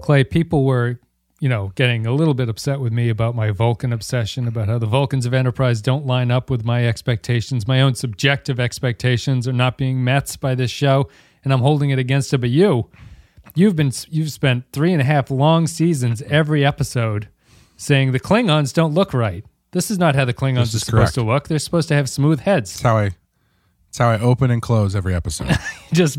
Clay, people were, you know, getting a little bit upset with me about my Vulcan obsession, about how the Vulcans of Enterprise don't line up with my expectations. My own subjective expectations are not being met by this show, and I'm holding it against it. But you, you've been you've spent three and a half long seasons every episode saying the Klingons don't look right. This is not how the Klingons are supposed correct. to look. They're supposed to have smooth heads. That's how I. That's how I open and close every episode. just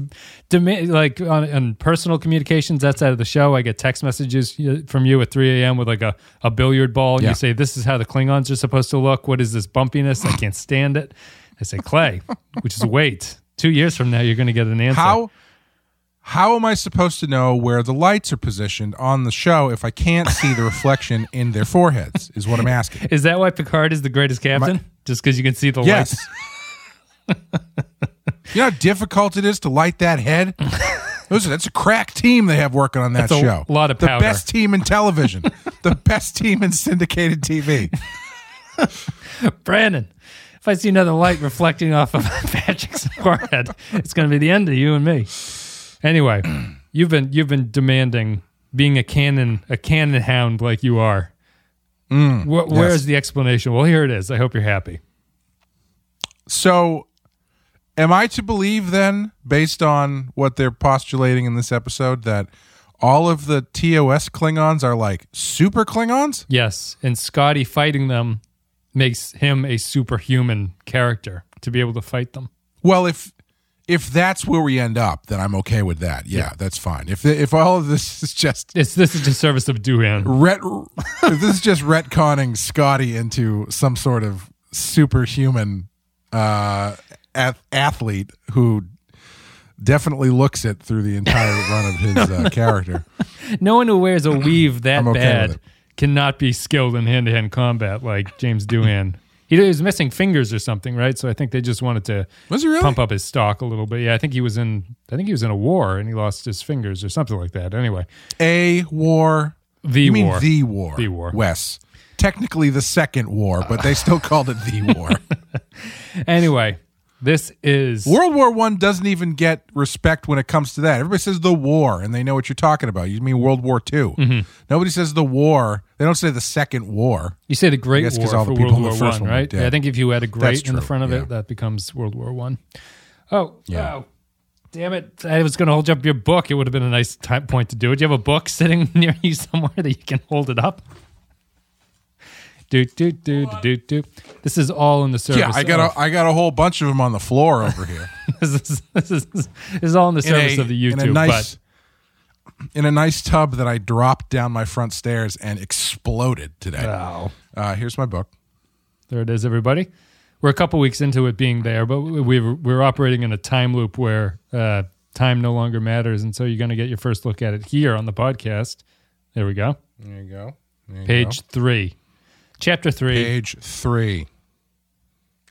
like on, on personal communications outside of the show i get text messages from you at 3 a.m with like a, a billiard ball and Yeah. you say this is how the klingons are supposed to look what is this bumpiness i can't stand it i say clay which is wait two years from now you're going to get an answer How how am I supposed to know where the lights are positioned on the show if I can't see the reflection in their foreheads? Is what I'm asking. is that why picard is the greatest captain just because you can see the lights Yes. You know how difficult it is to light that head? Listen, that's a crack team they have working on that That's a show. lot of the best team in television, the best team in syndicated TV. brandon if i see another light reflecting off of patrick's forehead it's going to be the end of you and me. Anyway you've been you've been demanding being a canon a canon hound like you are. Mm, Wh- where's the explanation? Well here it is. I hope you're happy. So, am I to believe then, based on what they're postulating in this episode, that all of the TOS Klingons are like super Klingons? yes and scotty fighting them makes him a superhuman character to be able to fight them Well, if if that's where we end up, then I'm okay with that. Yeah, that's fine. If if all of this is just it's this is the service of Doohan. ret, if this is just retconning Scotty into some sort of superhuman uh, ath- athlete who definitely looks it through the entire run of his uh, character. No one who wears a weave that okay bad it. cannot be skilled in hand to hand combat like James Doohan. He was missing fingers or something, right? So I think they just wanted to Was he really? pump up his stock a little bit. Yeah, I think he was in. I think he was in a war and he lost his fingers or something like that. Anyway, A war. the you mean war. the war? The war. Wes. Technically the second war, but they still called it the war. Anyway, this is World War One doesn't even get respect when it comes to that. Everybody says the war, and they know what you're talking about. You mean World War 2 Mm-hmm. Nobody says the war. They don't say the Second War. You say the Great guess War all for the people World in the War first One, right? Yeah, I think if you add a great in the front of yeah. it, that becomes World War One. Oh, Yeah. oh, damn it! I was going to hold up your book. It would have been a nice time point to do it. Do you have a book sitting near you somewhere that you can hold it up? Do do do do do. This is all in the service. Yeah, I got of, a, I got a whole bunch of them on the floor over here. this, is, this, is, this is all in the In service a- of the YouTube. in a nice, in a nice tub that I dropped down my front stairs and exploded today. but oh, Uh, here's my book. there it is, everybody. We're a couple weeks into it being there, but we- we're we're operating in a time loop where uh, time no longer matters, and so you're going to get your first look at it here on the podcast. There we go, There you go. There you page go. three, chapter three. page three.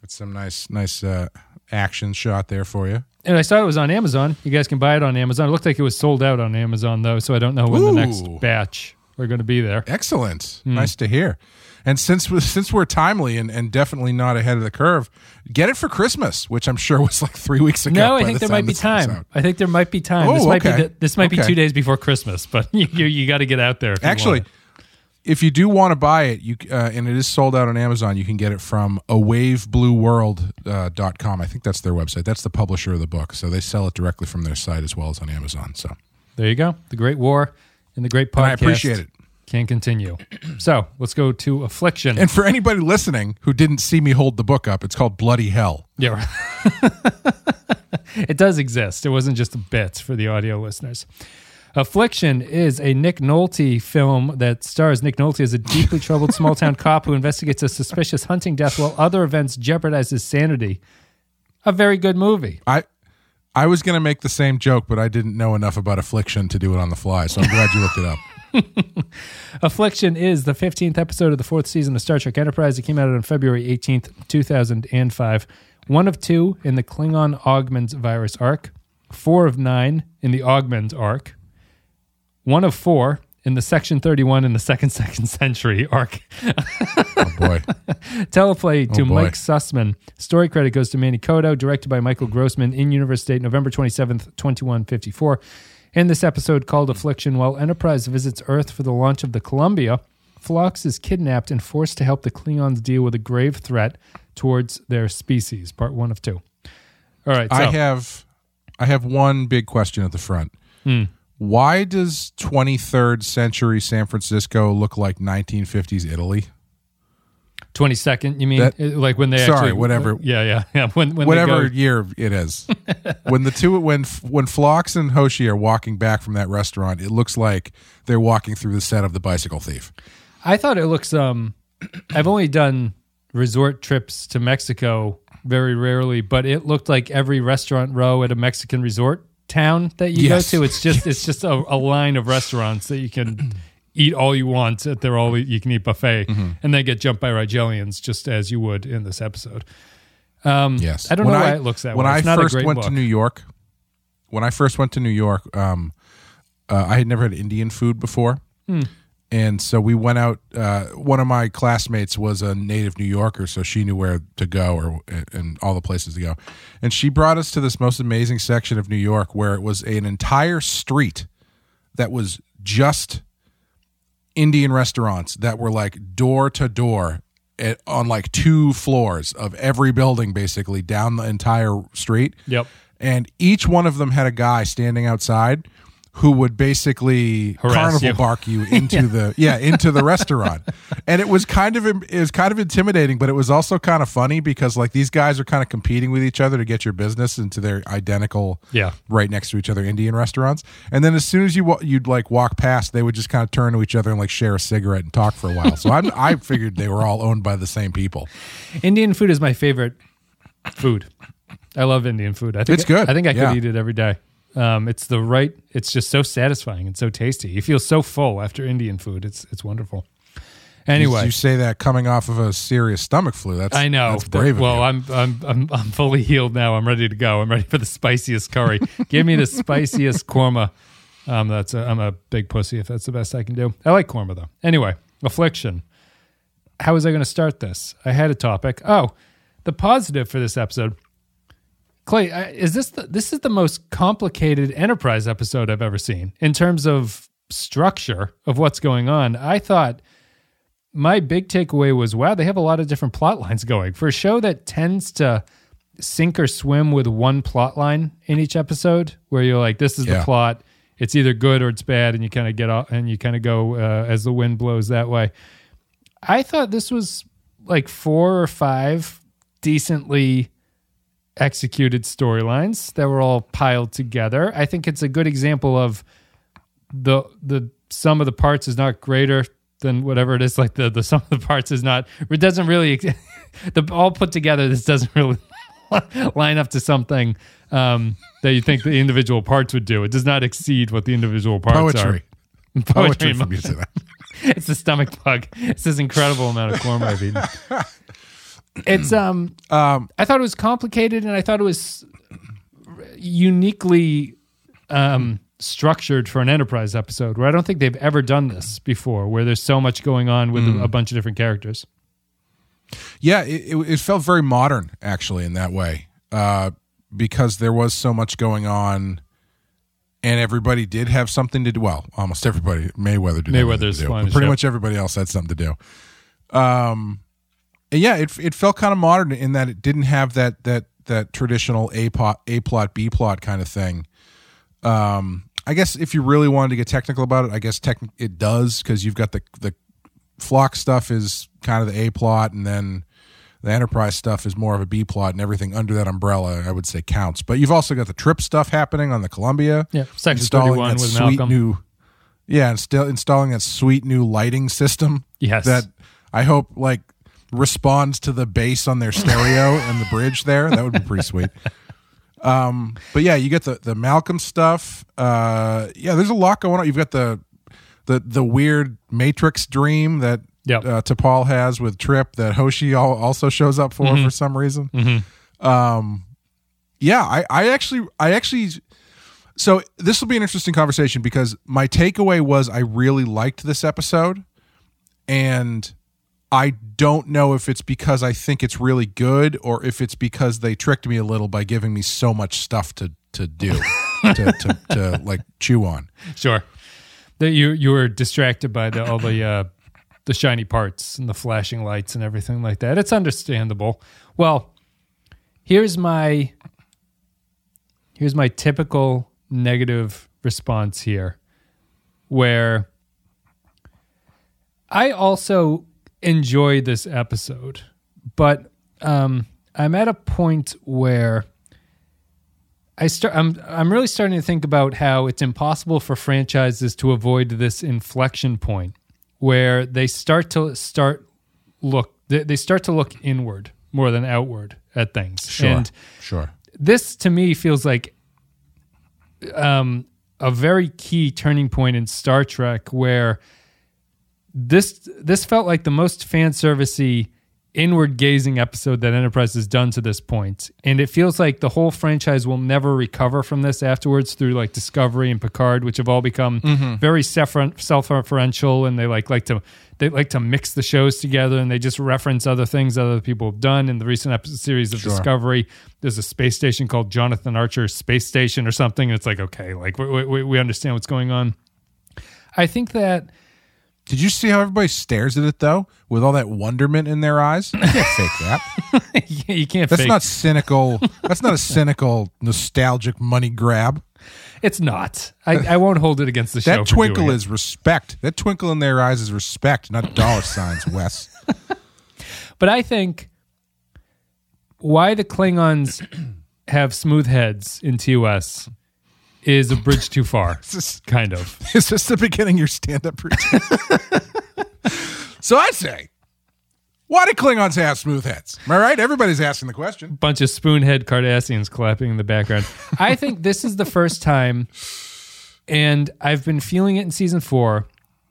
It's some nice nice uh, action shot there for you. And I saw it was on Amazon. You guys can buy it on Amazon. It looked like it was sold out on Amazon though, so I don't know when the next batch are going to be there. Excellent. Hmm. Nice to hear. And since since we're timely and, and definitely not ahead of the curve, get it for Christmas, which I'm sure was like three weeks ago. No, I think the there might be time. I think there might be time. Oh, this might okay. be the, this might be two days before Christmas, but you you, you got to get out there. if Actually. If you do want to buy it, you uh, and it is sold out on Amazon, you can get it from awaveblueworld.com. Uh. I think that's their website. That's the publisher of the book, so they sell it directly from their site as well as on Amazon. So there you go. The Great War and the Great Podcast. and I appreciate it. Can continue. So let's go to Affliction. And for anybody listening who didn't see me hold the book up, it's called Bloody Hell. Yeah. it does exist. It wasn't just a bit for the audio listeners. Affliction is a Nick Nolte film that stars Nick Nolte as a deeply troubled small town cop who investigates a suspicious hunting death while other events jeopardize his sanity. A very good movie. I I was going to make the same joke, but I didn't know enough about affliction to do it on the fly. So I'm glad you looked it up. Affliction is the 15th episode of the fourth season of Star Trek Enterprise. It came out on February 18th, 2005. One of two in the Klingon Augment virus arc, four of nine in the Augment arc, one of four in the Section 31 in the second second century arc. Oh boy. Teleplay to Oh, boy. Mike Sussman. Story credit goes to Manny Coto, directed by Michael Grossman in Universe State, November 27th, 2154. In this episode called Affliction, while Enterprise visits Earth for the launch of the Columbia, Phlox is kidnapped and forced to help the Klingons deal with a grave threat towards their species. Part one of two. All right. So, I have I have one big question at the front. Hmm. Why does 23rd century San Francisco look like 1950s Italy? 22nd, you mean? That- Uh, like when they sorry, actually. whatever. Yeah, yeah. yeah. When, when Whatever They go, year it is. when the two when when Phlox and Hoshi are walking back from that restaurant, it looks like they're walking through the set of The Bicycle Thief. I thought it looks. Um, I've only done resort trips to Mexico very rarely, but it looked like every restaurant row at a Mexican resort town that you Yes. go to. It's just it's just a, a line of restaurants that you can eat all you want at their all you can eat buffet, Mm-hmm. and then get jumped by Rigelians just as you would in this episode. Um, Yes. I don't When know why it looks that when way. I not a first went look. to New York, when I first went to New York, um, uh, I had never had Indian food before, Hmm. And so we went out. Uh, one of my classmates was a native New Yorker, so she knew where to go or and all the places to go, and she brought us to this most amazing section of New York where it was an entire street that was just Indian restaurants that were like door to door on like two floors of every building, basically down the entire street. Yep. And each one of them had a guy standing outside who would basically Harass carnival you. bark you into the yeah into the restaurant and it was kind of it was kind of intimidating but it was also kind of funny because like these guys are kind of competing with each other to get your business into their identical Yeah. right next to each other Indian restaurants. And then as soon as you you'd like walk past, they would just kind of turn to each other and like share a cigarette and talk for a while. So I'm, I figured they were all owned by the same people. Indian food is my favorite food. I love Indian food. I think It's good. I think I Yeah. could eat it every day. Um, it's the right. It's just so satisfying and so tasty. You feel so full after Indian food. It's it's wonderful. Anyway, you say that coming off of a serious stomach flu. That's I know. That's brave. of well. I'm, I'm I'm I'm fully healed now. I'm ready to go. I'm ready for the spiciest curry. Give me the spiciest korma. Um, that's a, I'm a big pussy if that's the best I can do. I like korma though. Anyway, affliction. How was I going to start this? I had a topic. Oh, the positive for this episode. Clay, is this the, this is the most complicated Enterprise episode I've ever seen in terms of structure of what's going on? I thought my big takeaway was wow, they have a lot of different plot lines going. For a show that tends to sink or swim with one plot line in each episode, where you're like, this is the plot, it's either good or it's bad, and you kind of get off and you kind of go uh, as the wind blows that way. I thought this was like four or five decently executed storylines that were all piled together. I think it's a good example of the the sum of the parts is not greater than whatever it is. Like the the sum of the parts is not. It doesn't really. The all put together, this doesn't really line up to something um, that you think the individual parts would do. It does not exceed what the individual parts poetry. are. Poetry Poetry. you to that. it's the stomach bug. It's this incredible amount of korma I've eaten. It's um, Um, I thought it was complicated, and I thought it was uniquely um, structured for an enterprise episode. Where I don't think they've ever done this before, where there's so much going on with a bunch of different characters. Yeah, it, it, felt very modern actually in that way uh, because there was so much going on, and everybody did have something to do. Well, almost everybody. Mayweather did. Mayweather's do, pretty much everybody else had something to do. Um, yeah, it it felt kind of modern in that it didn't have that that that traditional a plot a plot b plot kind of thing. Um, I guess if you really wanted to get technical about it, I guess tech it does because you've got the the Phlox stuff is kind of the a plot, and then the enterprise stuff is more of a b plot, and everything under that umbrella I would say counts. But you've also got the trip stuff happening on the Columbia. Yeah, Section installing 31 that with sweet Malcolm. new, yeah, and still installing that sweet new lighting system. Yes. that I hope like responds to the bass on their stereo and the bridge there. That would be pretty sweet. Um, but yeah, you get the the Malcolm stuff. Uh, yeah, there's a lot going on. You've got the the the weird Matrix dream that Yep. uh, T'Pol has with Trip that Hoshi al- also shows up for Mm-hmm. for some reason. Um, yeah, I I actually I actually. So this will be an interesting conversation because my takeaway was I really liked this episode, and I don't know if it's because I think it's really good or if it's because they tricked me a little by giving me so much stuff to to do. to, to, to like chew on. Sure. That you you were distracted by the all the uh, the shiny parts and the flashing lights and everything like that. It's understandable. Well, here's my here's my typical negative response here where I also enjoy this episode, but um, I'm at a point where I start. I'm I'm really starting to think about how it's impossible for franchises to avoid this inflection point where they start to start look they, they start to look inward more than outward at things. Sure. And Sure. this to me feels like um, a very key turning point in Star Trek where this this felt like the most fan servicey inward gazing episode that Enterprise has done to this point. And it feels like the whole franchise will never recover from this afterwards through like Discovery and Picard, which have all become mm-hmm. very self referential and they like like to they like to mix the shows together and they just reference other things other people have done in the recent episode series of Sure. Discovery. There's a space station called Jonathan Archer Space Station or something. And it's like, okay, like we, we, we understand what's going on. I think that Did you see how everybody stares at it though, with all that wonderment in their eyes? You can't fake that. you can't That's fake not cynical. That's not a cynical, nostalgic money grab. It's not. I, I won't hold it against the show. That twinkle is respect. That twinkle in their eyes is respect, not dollar signs, Wes. But I think why the Klingons have smooth heads in TOS is a bridge too far. Is this, Kind of. is this the beginning of your stand-up routine? so I say, why do Klingons have smooth heads? Am I right? Everybody's asking the question. Bunch of spoonhead Cardassians clapping in the background. I think this is the first time, and I've been feeling it in season four.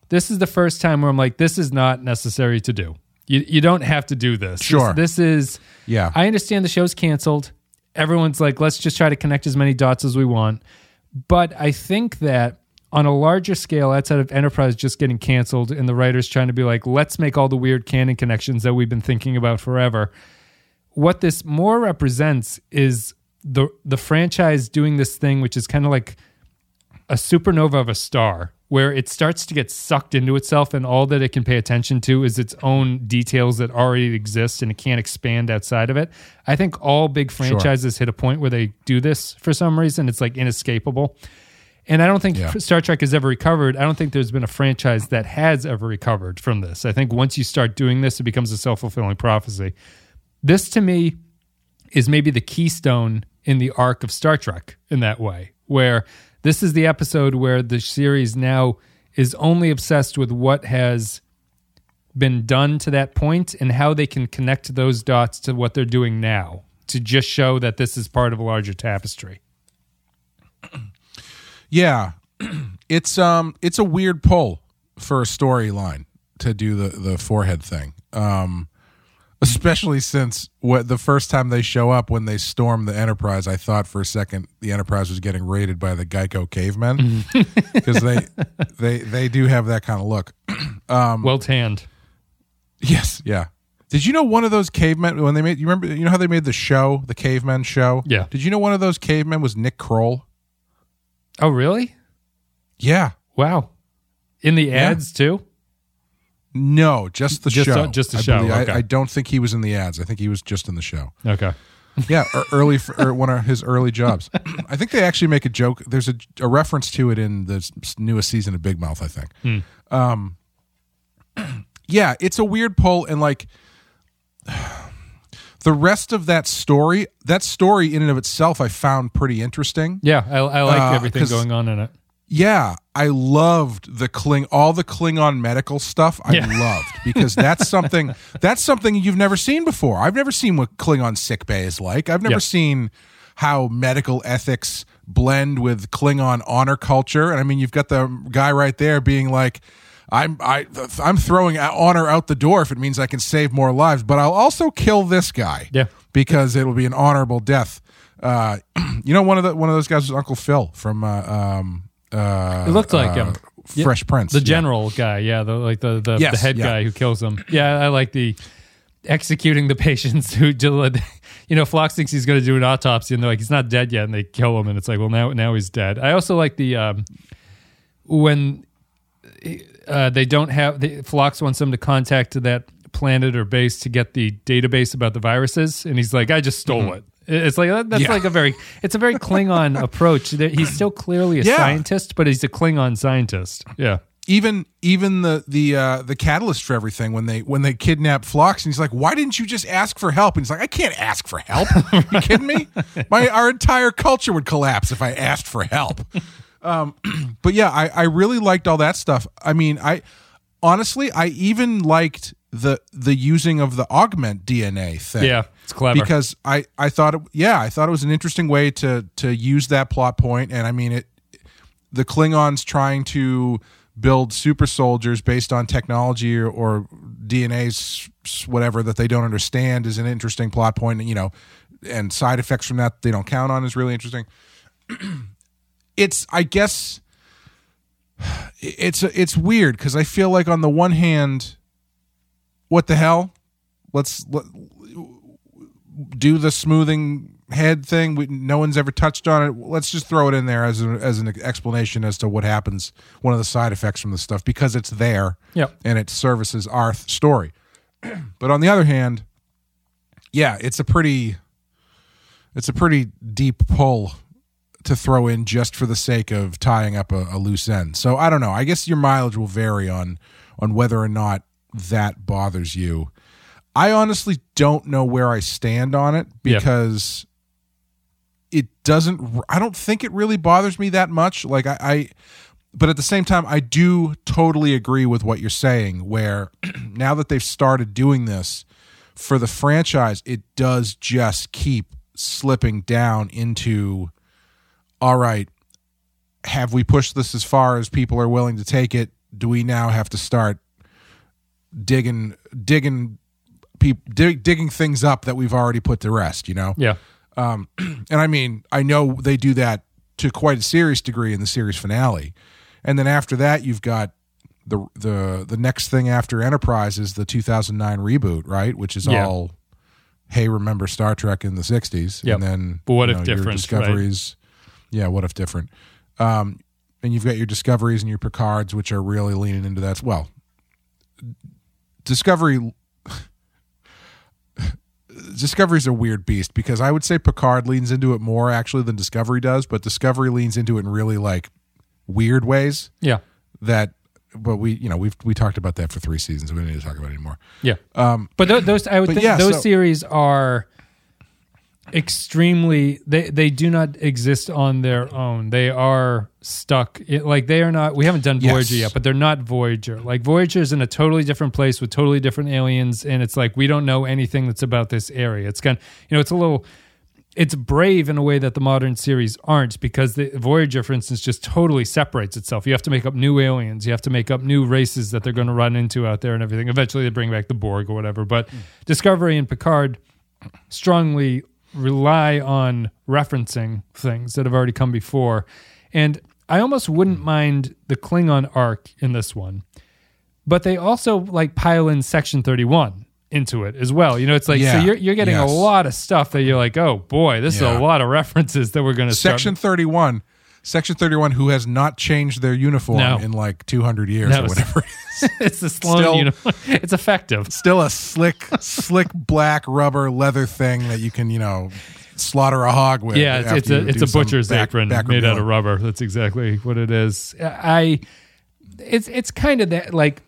This is the first time where I'm like, this is not necessary to do. You, you don't have to do this. Sure. This, this is Yeah. I understand the show's canceled. Everyone's like, let's just try to connect as many dots as we want. But I think that on a larger scale, outside of Enterprise just getting canceled and the writers trying to be like, let's make all the weird canon connections that we've been thinking about forever. What this more represents is the the franchise doing this thing, which is kind of like a supernova of a star where it starts to get sucked into itself and all that it can pay attention to is its own details that already exist and it can't expand outside of it. I think all big franchises hit a point where they do this for some reason. It's like inescapable. And I don't think Yeah. Star Trek has ever recovered. I don't think there's been a franchise that has ever recovered from this. I think once you start doing this, it becomes a self fulfilling prophecy. This to me is maybe the keystone in the arc of Star Trek in that way, where this is the episode where the series now is only obsessed with what has been done to that point and how they can connect those dots to what they're doing now to just show that this is part of a larger tapestry. Yeah, it's um, it's a weird pull for a storyline to do the the forehead thing. Um, especially since what the first time they show up when they storm the Enterprise, I thought for a second the Enterprise was getting raided by the Geico cavemen because they they they do have that kind of look. Um, well tanned. Yes, yeah. Did you know one of those cavemen when they made? You remember? You know how they made the show, the cavemen show? Yeah. Did you know one of those cavemen was Nick Kroll? Oh, really? Yeah. Wow. In the ads too? No, just the Just show. just the I show, believe- I- okay. I, don't think he was in the ads. I think he was just in the show. Okay. Yeah, or early or one of his early jobs. I think they actually make a joke. There's a, a reference to it in the newest season of Big Mouth. I think. Um, yeah, it's a weird pull, and like the rest of that story, that story in and of itself, I found pretty interesting. Yeah, I, I like Uh, everything going on in it. Yeah, I loved the Kling all the Klingon medical stuff. I Yeah. loved because that's something that's something you've never seen before. I've never seen what Klingon sick bay is like. I've never Yeah. seen how medical ethics blend with Klingon honor culture. And I mean, you've got the guy right there being like, "I'm I I'm throwing honor out the door if it means I can save more lives, but I'll also kill this guy." Yeah. because it'll be an honorable death. Uh, you know, one of the one of those guys was Uncle Phil from uh, um, uh, It looked like uh, him. Fresh Prince, The yeah. general guy, yeah, the like the the, Yes, the head yeah. guy who kills him. Yeah, I like the executing the patients who you know, Phlox thinks he's going to do an autopsy, and they're like, he's not dead yet, and they kill him, and it's like, well, now now he's dead. I also like the um, when uh, they don't have the Phlox wants them to contact that planet or base to get the database about the viruses, and he's like, I just stole it. It's like that's. Yeah. like a very it's a very Klingon approach. He's still clearly a Yeah. scientist, but he's a Klingon scientist. Yeah. even even the the uh the catalyst for everything when they when they kidnap Phlox and he's like, why didn't you just ask for help? And he's like, I can't ask for help. Are you kidding me? My our entire culture would collapse if I asked for help. Um, but yeah, I I really liked all that stuff. I mean, I honestly I even liked the the using of the augment DNA thing. Yeah, it's clever. because I I thought it, yeah I thought it was an interesting way to to use that plot point and I mean it the Klingons trying to build super soldiers based on technology or, or DNA's whatever that they don't understand is an interesting plot point you know and side effects from that they don't count on is really interesting it's I guess it's it's weird because I feel like on the one hand what the hell let's let, do the smoothing head thing. We, no one's ever touched on it. Let's just throw it in there as, a, as an explanation as to what happens, one of the side effects from the stuff, because it's there Yep. and it services our th- story. but on the other hand, yeah, it's a pretty, it's a pretty deep pull to throw in just for the sake of tying up a, a loose end. So I don't know. I guess your mileage will vary on on whether or not that bothers you. I honestly don't know where I stand on it because it doesn't I don't think it really bothers me that much. Like I, I but at the same time I do totally agree with what you're saying where now that they've started doing this for the franchise it does just keep slipping down into all right have we pushed this as far as people are willing to take it do we now have to start digging digging peop, dig, digging things up that we've already put to rest you know Yeah. and I mean, I know they do that to quite a serious degree in the series finale. And then after that, you've got the the the next thing after Enterprise is the 2009 reboot, right? Which is Yeah. all, hey, remember Star Trek in the 60s, Yep. and then But what if know, different, right? discoveries? Yeah, what if different? Um, and you've got your discoveries and your Picards, which are really leaning into that. Well, Discovery Discovery's a weird beast because I would say Picard leans into it more actually than Discovery does, but Discovery leans into it in really like weird ways Yeah. that but we you know we've we talked about that for three seasons. We don't need to talk about it anymore. Yeah. Um, but th- those, I would think yeah, those so- series are extremely, they, they do not exist on their own. They are stuck. It, like they are not, we haven't done Yes. Voyager yet, but they're not Voyager. Like Voyager is in a totally different place with totally different aliens. And it's like, we don't know anything that's about this area. It's kind of, you know, it's a little, it's brave in a way that the modern series aren't because the Voyager, for instance, just totally separates itself. You have to make up new aliens. You have to make up new races that they're going to run into out there and everything. Eventually, they bring back the Borg or whatever. But hmm. Discovery and Picard strongly rely on referencing things that have already come before. And I almost wouldn't mind the Klingon arc in this one, but they also like pile in Section 31 into it as well. You know, it's like, Yeah. so you're, you're getting Yes. a lot of stuff that you're like, oh boy, this Yeah. is a lot of references that we're going to Section 31 Section 31 who has not changed their uniform No. in like 200 years No, or it's- whatever. it's the Sloan Still- uniform. It's effective. Still a slick slick black rubber leather thing that you can, you know, slaughter a hog with. Yeah, it's, after it's you a it's a some butcher's back- apron back made out of rubber. That's exactly what it is. I it's it's kind of that like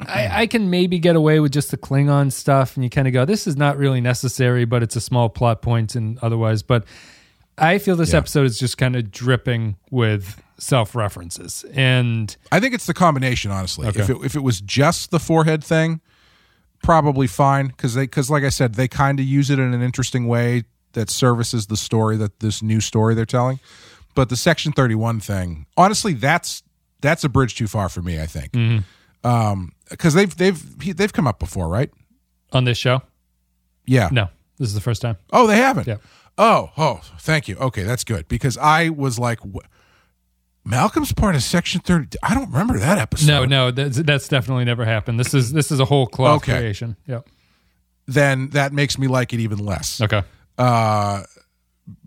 I, I can maybe get away with just the Klingon stuff, and you kind of go, this is not really necessary, but it's a small plot point and otherwise. But I feel this Yeah. episode is just kind of dripping with self references, and I think it's the combination, honestly. Okay. If it if it was just the forehead thing, probably fine because they because like I said, they kind of use it in an interesting way that services the story that this new story they're telling. But the Section Thirty One thing, honestly, that's that's a bridge too far for me. I think mm-hmm. um, because they've they've they've come up before, right? on this show, Yeah. no, this is the first time. Oh, they haven't. Yeah. Oh, oh, thank you. Okay, that's good because I was like, wh- Malcolm's part of Section Thirty. I don't remember that episode. No, no, that's, that's definitely never happened. This is this is a whole cloth Okay. creation. Yeah. Then that makes me like it even less. Okay. uh,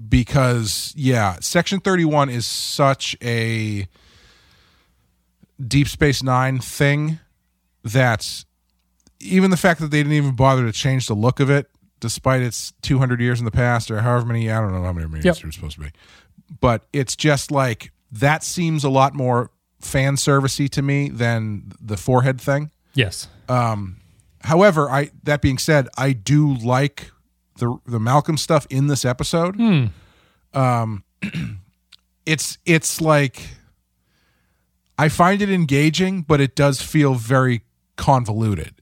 because yeah, Section Thirty One is such a Deep Space Nine thing that even the fact that they didn't even bother to change the look of it, despite its 200 years in the past or however many, I don't know how many years Yep. it was supposed to be, but it's just like that seems a lot more fan servicey to me than the forehead thing. Yes. However, I that being said, I do like the the Malcolm stuff in this episode. Um, it's it's like I find it engaging, but it does feel very convoluted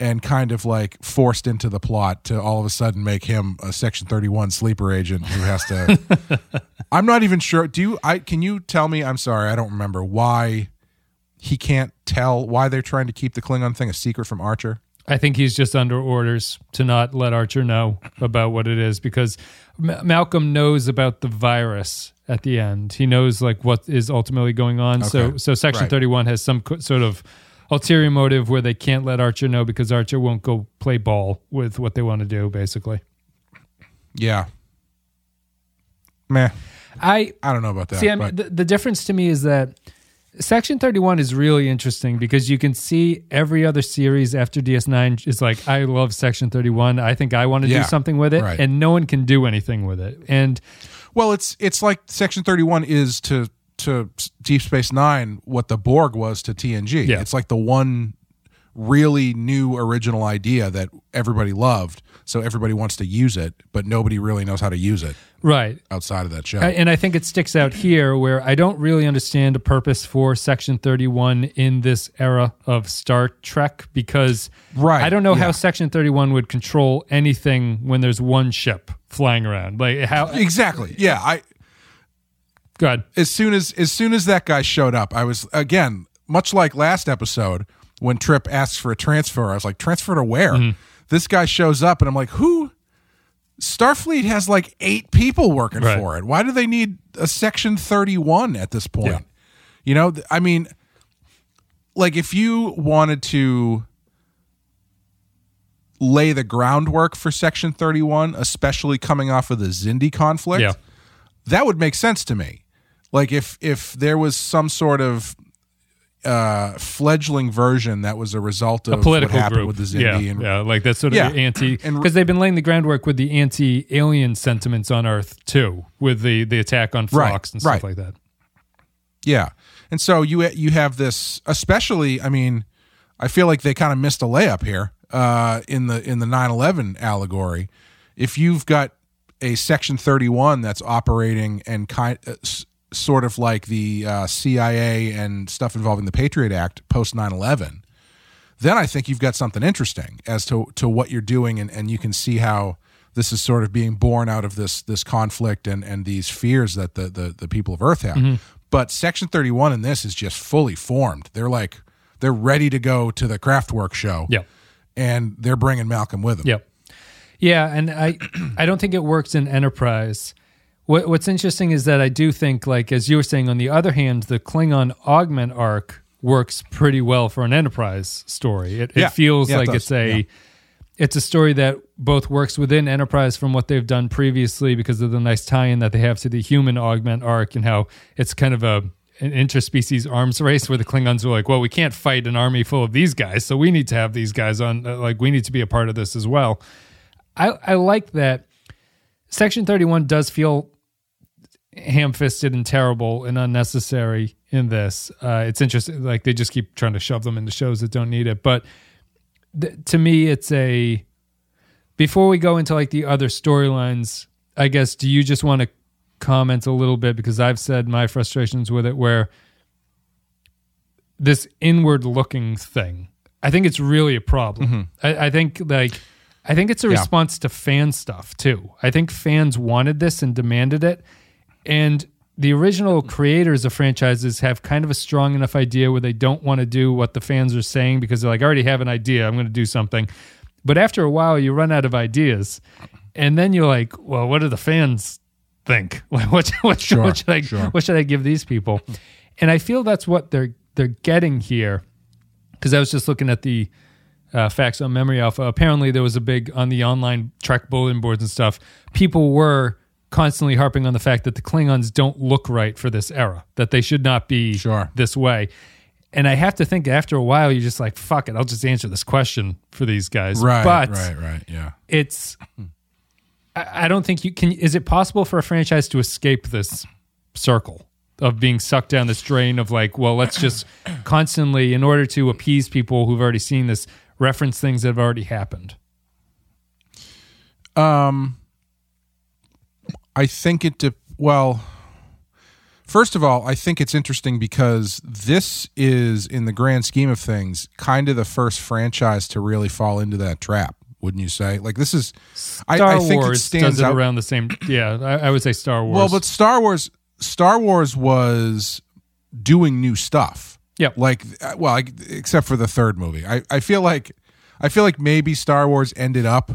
and kind of like forced into the plot to all of a sudden make him a Section Thirty One sleeper agent who has to. I'm not even sure. Do you? I can you tell me? I'm sorry, I don't remember why he can't tell why they're trying to keep the Klingon thing a secret from Archer. I think he's just under orders to not let Archer know about what it is because Ma- Malcolm knows about the virus at the end. He knows like what is ultimately going on. So so Section Right. 31 has some co- sort of ulterior motive where they can't let Archer know because Archer won't go play ball with what they want to do basically. Yeah. Meh. I I don't know about that. See, I mean, the, the difference to me is that Section 31 is really interesting because you can see every other series after DS9 is like, I love Section 31. I think I want to Yeah, do something with it. right. And no one can do anything with it. And well, it's it's like Section Thirty One is to to Deep Space Nine what the Borg was to TNG. Yeah. It's like the one really new original idea that everybody loved, so everybody wants to use it, but nobody really knows how to use it right. outside of that show. I- And I think it sticks out here where I don't really understand a purpose for Section 31 in this era of Star Trek because Right, I don't know how. Section 31 would control anything when there's one ship flying around. Like how exactly. Yeah. I God. as soon as as soon as that guy showed up, I was again much like last episode when Trip asks for a transfer. I was like, transfer to where? Mm-hmm. This guy shows up, and I'm like, who? Starfleet has like eight people working Right. for it. Why do they need a Section 31 at this point? Yeah. You know, I mean, like if you wanted to lay the groundwork for Section 31, especially coming off of the Xindi conflict, Yeah. that would make sense to me. Like if if there was some sort of uh, fledgling version that was a result of a political what happened group. with the Xindi yeah, and yeah, like that's sort of Yeah. anti because they've been laying the groundwork with the anti-alien sentiments on Earth too, with the the attack on Right, and stuff right. like that. Yeah, and so you you have this, especially. I mean, I feel like they kind of missed a layup here uh, in the in the 9/11 allegory. If you've got a Section 31 that's operating and kind uh, sort of like the uh, CIA and stuff involving the Patriot Act post 9/11, then I think you've got something interesting as to to what you're doing, and, and you can see how this is sort of being born out of this this conflict and and these fears that the the, the people of Earth have. Mm-hmm. But Section 31 in this is just fully formed. They're like they're ready to go to the Kraftwerk show. Yeah. and they're bringing Malcolm with them. Yep. Yeah, and I I don't think it works in Enterprise. What, what's interesting is that I do think, like as you were saying, on the other hand, the Klingon augment arc works pretty well for an Enterprise story. It, Yeah. it feels Yeah, like does. it's a Yeah. it's a story that both works within Enterprise from what they've done previously because of the nice tie-in that they have to the human augment arc and how it's kind of a an interspecies arms race where the Klingons are like, well, we can't fight an army full of these guys, so we need to have these guys on. uh, Like, we need to be a part of this as well. I, I like that. Section 31 does feel ham fisted and terrible and unnecessary in this. Uh, it's interesting. Like, they just keep trying to shove them into shows that don't need it. But th- to me, it's a. Before we go into like the other storylines, I guess, do you just want to comment a little bit? Because I've said my frustrations with it where this inward looking thing, I think it's really a problem. I, I think like I think it's a Mm-hmm. Yeah. response to fan stuff too. I think fans wanted this and demanded it. And the original creators of franchises have kind of a strong enough idea where they don't want to do what the fans are saying because they're like, I already have an idea. I'm going to do something. But after a while, you run out of ideas. And then you're like, well, what do the fans think? What, what, Sure, what, should I, sure. what should I give these people? And I feel that's what they're they're getting here. Because I was just looking at the uh, facts on Memory Alpha. Apparently, there was a big on the online Trek bulletin boards and stuff. People were constantly harping on the fact that the Klingons don't look right for this era, that they should not be Sure. this way. And I have to think after a while, you're just like, fuck it, I'll just answer this question for these guys. Right, but right, right. Yeah. it's, I, I don't think you can. Is it possible for a franchise to escape this circle? Of being sucked down this drain of like, well, let's just constantly, in order to appease people who've already seen this, reference things that have already happened. Um, I think it. De- well, first of all, I think it's interesting because this is, in the grand scheme of things, kind of the first franchise to really fall into that trap. Wouldn't you say? Like this is, Star I think Wars it stands it out. around the same. Yeah, I, I would say Star Wars. Well, but Star Wars, Star Wars was doing new stuff. Yeah. Like, uh, well, I, except for the third movie, I, I feel like, I feel like maybe Star Wars ended up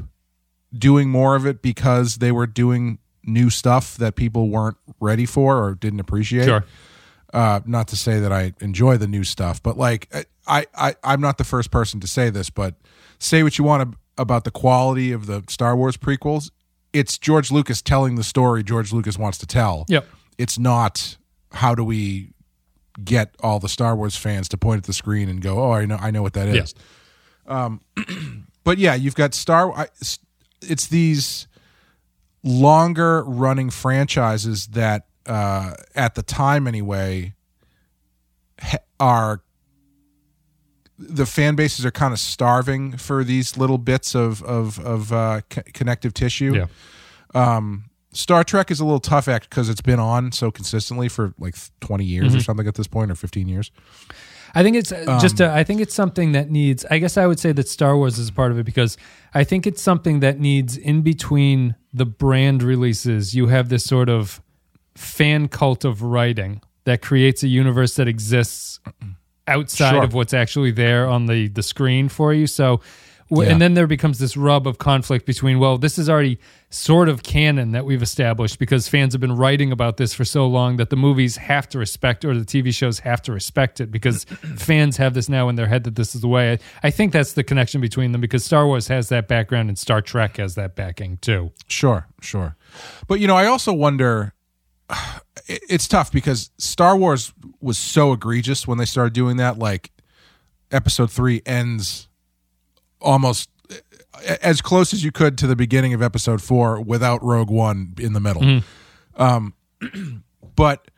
doing more of it because they were doing new stuff that people weren't ready for or didn't appreciate. sure. Uh, not to say that I enjoy the new stuff, but like I, I, I'm not the first person to say this, but say what you want ab- about the quality of the Star Wars prequels. It's George Lucas telling the story George Lucas wants to tell. Yep. It's not how do we get all the Star Wars fans to point at the screen and go, "Oh, I know, I know what that is." Um, but yeah, you've got Star. It's these longer running franchises that, uh, at the time anyway, ha- are the fan bases are kind of starving for these little bits of of of uh, co- connective tissue. Yeah. Um, Star Trek is a little tough act because it's been on so consistently for like 20 years Mm-hmm. or something at this point, or 15 years. I think it's uh, just. Um, A, I think it's something that needs. I guess I would say that Star Wars is part of it because I think it's something that needs in between the brand releases. You have this sort of fan cult of writing that creates a universe that exists outside Sure. of what's actually there on the the screen for you. So. Yeah. And then there becomes this rub of conflict between, well, this is already sort of canon that we've established because fans have been writing about this for so long that the movies have to respect or the TV shows have to respect it because fans have this now in their head that this is the way. I, I think that's the connection between them because Star Wars has that background and Star Trek has that backing too. Sure, sure. But you know, I also wonder. It's tough because Star Wars was so egregious when they started doing that. Like, Episode three ends almost as close as you could to the beginning of Episode four without Rogue One in the middle. Um, but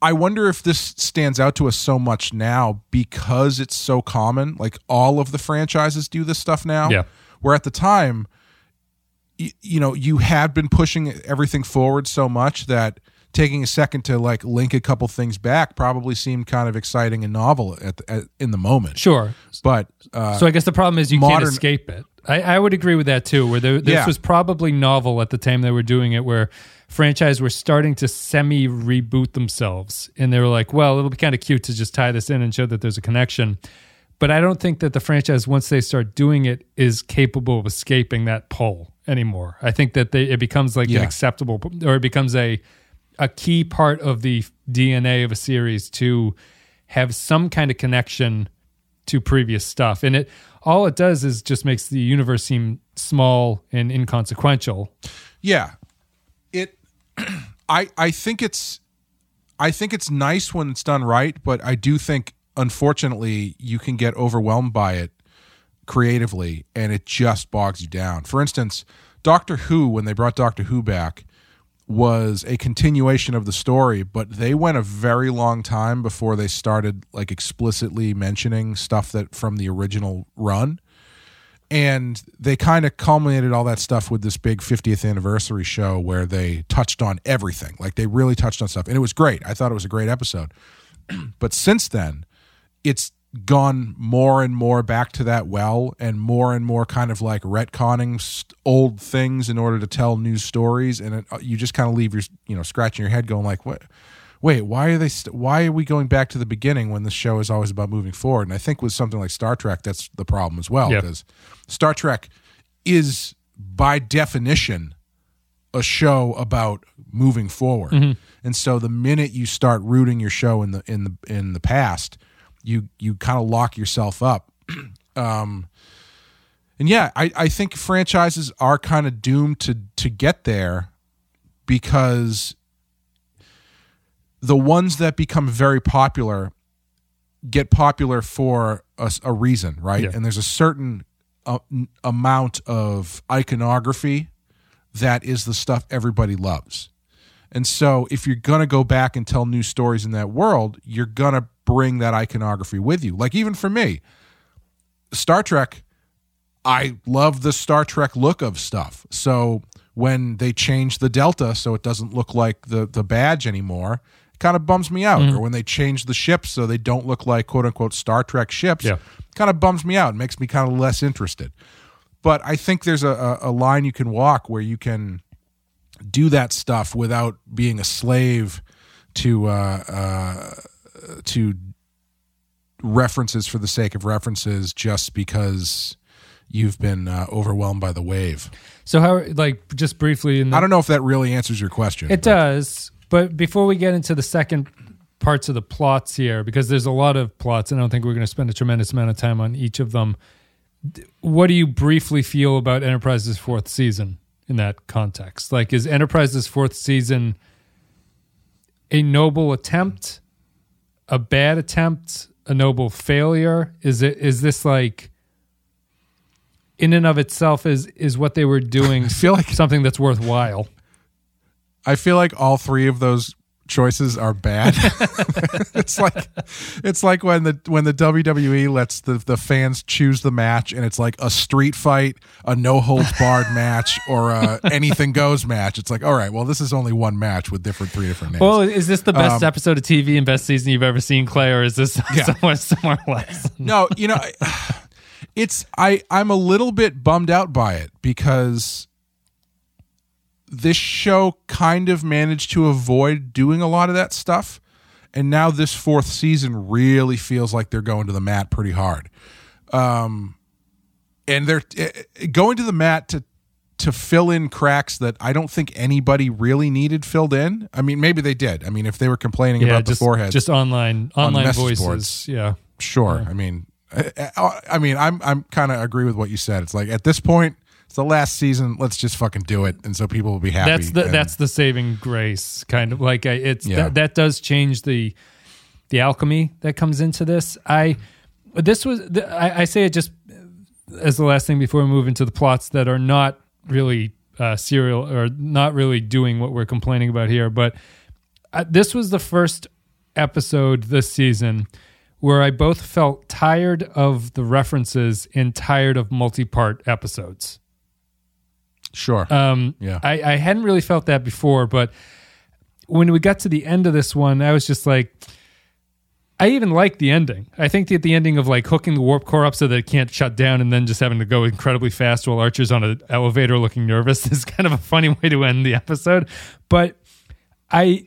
I wonder if this stands out to us so much now because it's so common. Like all of the franchises do this stuff now. Yeah. Where at the time, y- you know, you had been pushing everything forward so much that taking a second to like link a couple things back probably seemed kind of exciting and novel at, the, at in the moment. Sure. But uh, So I guess the problem is you can't escape it. I, I would agree with that too. Where there, this Yeah. was probably novel at the time they were doing it, where franchise were starting to semi reboot themselves, and they were like, "Well, it'll be kind of cute to just tie this in and show that there's a connection." But I don't think that the franchise, once they start doing it, is capable of escaping that pull anymore. I think that they it becomes like Yeah. an acceptable, or it becomes a a key part of the DNA of a series to have some kind of connection to previous stuff. And it all it does is just makes the universe seem small and inconsequential. Yeah. It I I think it's I think it's nice when it's done right, but I do think unfortunately you can get overwhelmed by it creatively and it just bogs you down. For instance, Doctor Who when they brought Doctor Who back was a continuation of the story, but they went a very long time before they started like explicitly mentioning stuff that from the original run. And they kind of culminated all that stuff with this big 50th anniversary show where they touched on everything. Like they really touched on stuff and it was great. I thought it was a great episode. But since then it's gone more and more back to that well and more and more kind of like retconning old things in order to tell new stories. And it, uh, you just kind of leave your you know scratching your head going like what wait why are they st- why are we going back to the beginning when the show is always about moving forward? And i think with something like star trek that's the problem as well Yeah. because star trek is by definition a show about moving forward. And so the minute you start rooting your show in the in the in the past you you kind of lock yourself up Um, and yeah, I, I think franchises are kind of doomed to to get there because the ones that become very popular get popular for a, a reason, right? Yeah. And there's a certain uh, amount of iconography that is the stuff everybody loves. And so if you're going to go back and tell new stories in that world, you're going to bring that iconography with you. Like even for me, Star Trek, I love the Star Trek look of stuff. So when they change the Delta so it doesn't look like the the badge anymore, it kind of bums me out. Or when they change the ships so they don't look like quote unquote Star Trek ships, Yeah. kind of bums me out. It makes me kind of less interested. But I think there's a, a, a line you can walk where you can do that stuff without being a slave to uh, uh, to references for the sake of references just because you've been uh, overwhelmed by the wave. So how like just briefly in the I don't know if that really answers your question. It does. But before we get into the second parts of the plots here, because there's a lot of plots, and I don't think we're going to spend a tremendous amount of time on each of them. What do you briefly feel about Enterprise's fourth season in that context? Like, is Enterprise's fourth season a noble attempt, a bad attempt, a noble failure? Is it is this like in and of itself is is what they were doing I feel like something that's worthwhile? I feel like all three of those choices are bad. it's like it's like when the when the WWE lets the the fans choose the match and it's like a street fight, a no holds barred match or a anything goes match. It's like, all right, well this is only one match with different three different names. Well, is this the best Um, episode of TV and best season you've ever seen, Clay, or is this Yeah. somewhere somewhere less? no, you know, it's I I'm a little bit bummed out by it because this show kind of managed to avoid doing a lot of that stuff, and now this fourth season really feels like they're going to the mat pretty hard. Um, and they're eh, eh, going to the mat to to fill in cracks that I don't think anybody really needed filled in. I mean, maybe they did. I mean, if they were complaining yeah, about just the forehead, just online online message voices. boards. Yeah, Sure. I mean, I, I I mean, I'm I'm kind of agree with what you said. It's like at this point, the last season. Let's just fucking do it, and so people will be happy. that's the And- that's the saving grace, kind of like I, it's Yeah. that that does change the the alchemy that comes into this. I this was I, I say it just as the last thing before we move into the plots that are not really uh, serial or not really doing what we're complaining about here. But uh, this was the first episode this season where I both felt tired of the references and tired of multi-part episodes. Sure. Um, Yeah. I, I hadn't really felt that before, but when we got to the end of this one, I was just like, I even like the ending. I think that the ending of like hooking the warp core up so that it can't shut down and then just having to go incredibly fast while Archer's on an elevator looking nervous is kind of a funny way to end the episode. But I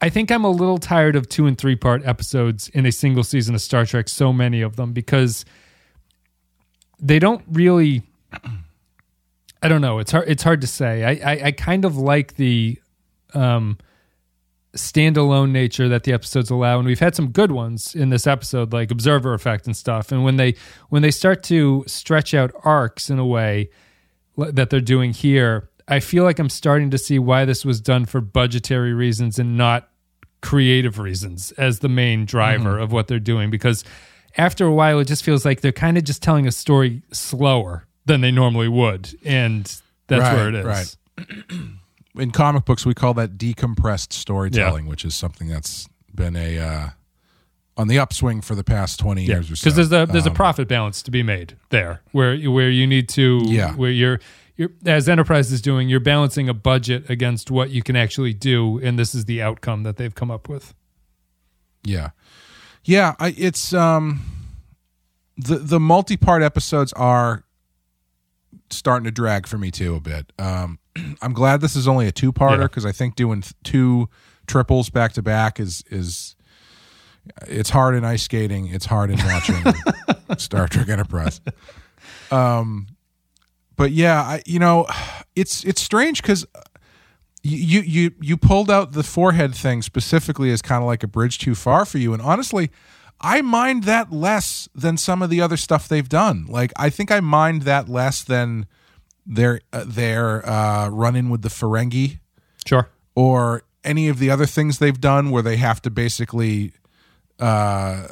I think I'm a little tired of two and three part episodes in a single season of Star Trek, so many of them, because they don't really I don't know. It's hard. It's hard to say. I, I, I kind of like the um, standalone nature that the episodes allow, and we've had some good ones in this episode, like Observer Effect and stuff. And when they when they start to stretch out arcs in a way that they're doing here, I feel like I'm starting to see why this was done for budgetary reasons and not creative reasons as the main driver of what they're doing. Because after a while, it just feels like they're kind of just telling a story slower than they normally would, and that's Right, where it is. right. in comic books, we call that decompressed storytelling, which is something that's been a uh, on the upswing for the past twenty Yeah, years or so. because there's a there's Um, a profit balance to be made there, where where you need to Yeah. where you're you're as enterprise is doing, you're balancing a budget against what you can actually do, and this is the outcome that they've come up with. Yeah. Yeah, I it's um the the multi-part episodes are starting to drag for me too a bit. Um I'm glad this is only a two-parter Yeah. because I think doing two triples back to back is is it's hard in ice skating, it's hard in watching Star Trek Enterprise. Um but yeah, I you know, it's it's strange cuz you you you pulled out the forehead thing specifically as kind of like a bridge too far for you and honestly I mind that less than some of the other stuff they've done. Like I think I mind that less than their uh, their uh, run in with the Ferengi Sure. or any of the other things they've done where they have to basically uh,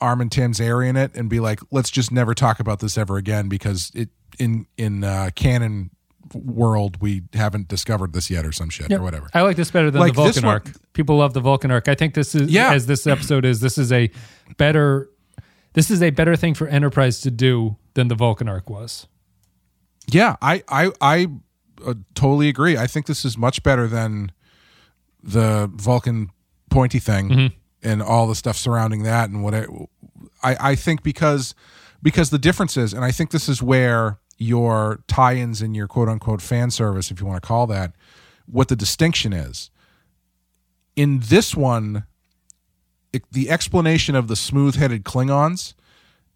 Armin Tamzarian it and be like, let's just never talk about this ever again because it in in uh, canon world we haven't discovered this yet or some shit Yep. or whatever. I like this better than Like the Vulcan one- arc. People love the Vulcan arc. I think this is Yeah. as this episode is. This is a better. This is a better thing for Enterprise to do than the Vulcan arc was. Yeah, I I I uh, totally agree. I think this is much better than the Vulcan pointy thing and all the stuff surrounding that and what I I think because because the difference is, and I think this is where your tie-ins and your quote unquote fan service, if you want to call that, what the distinction is. In this one, it, the explanation of the smooth-headed Klingons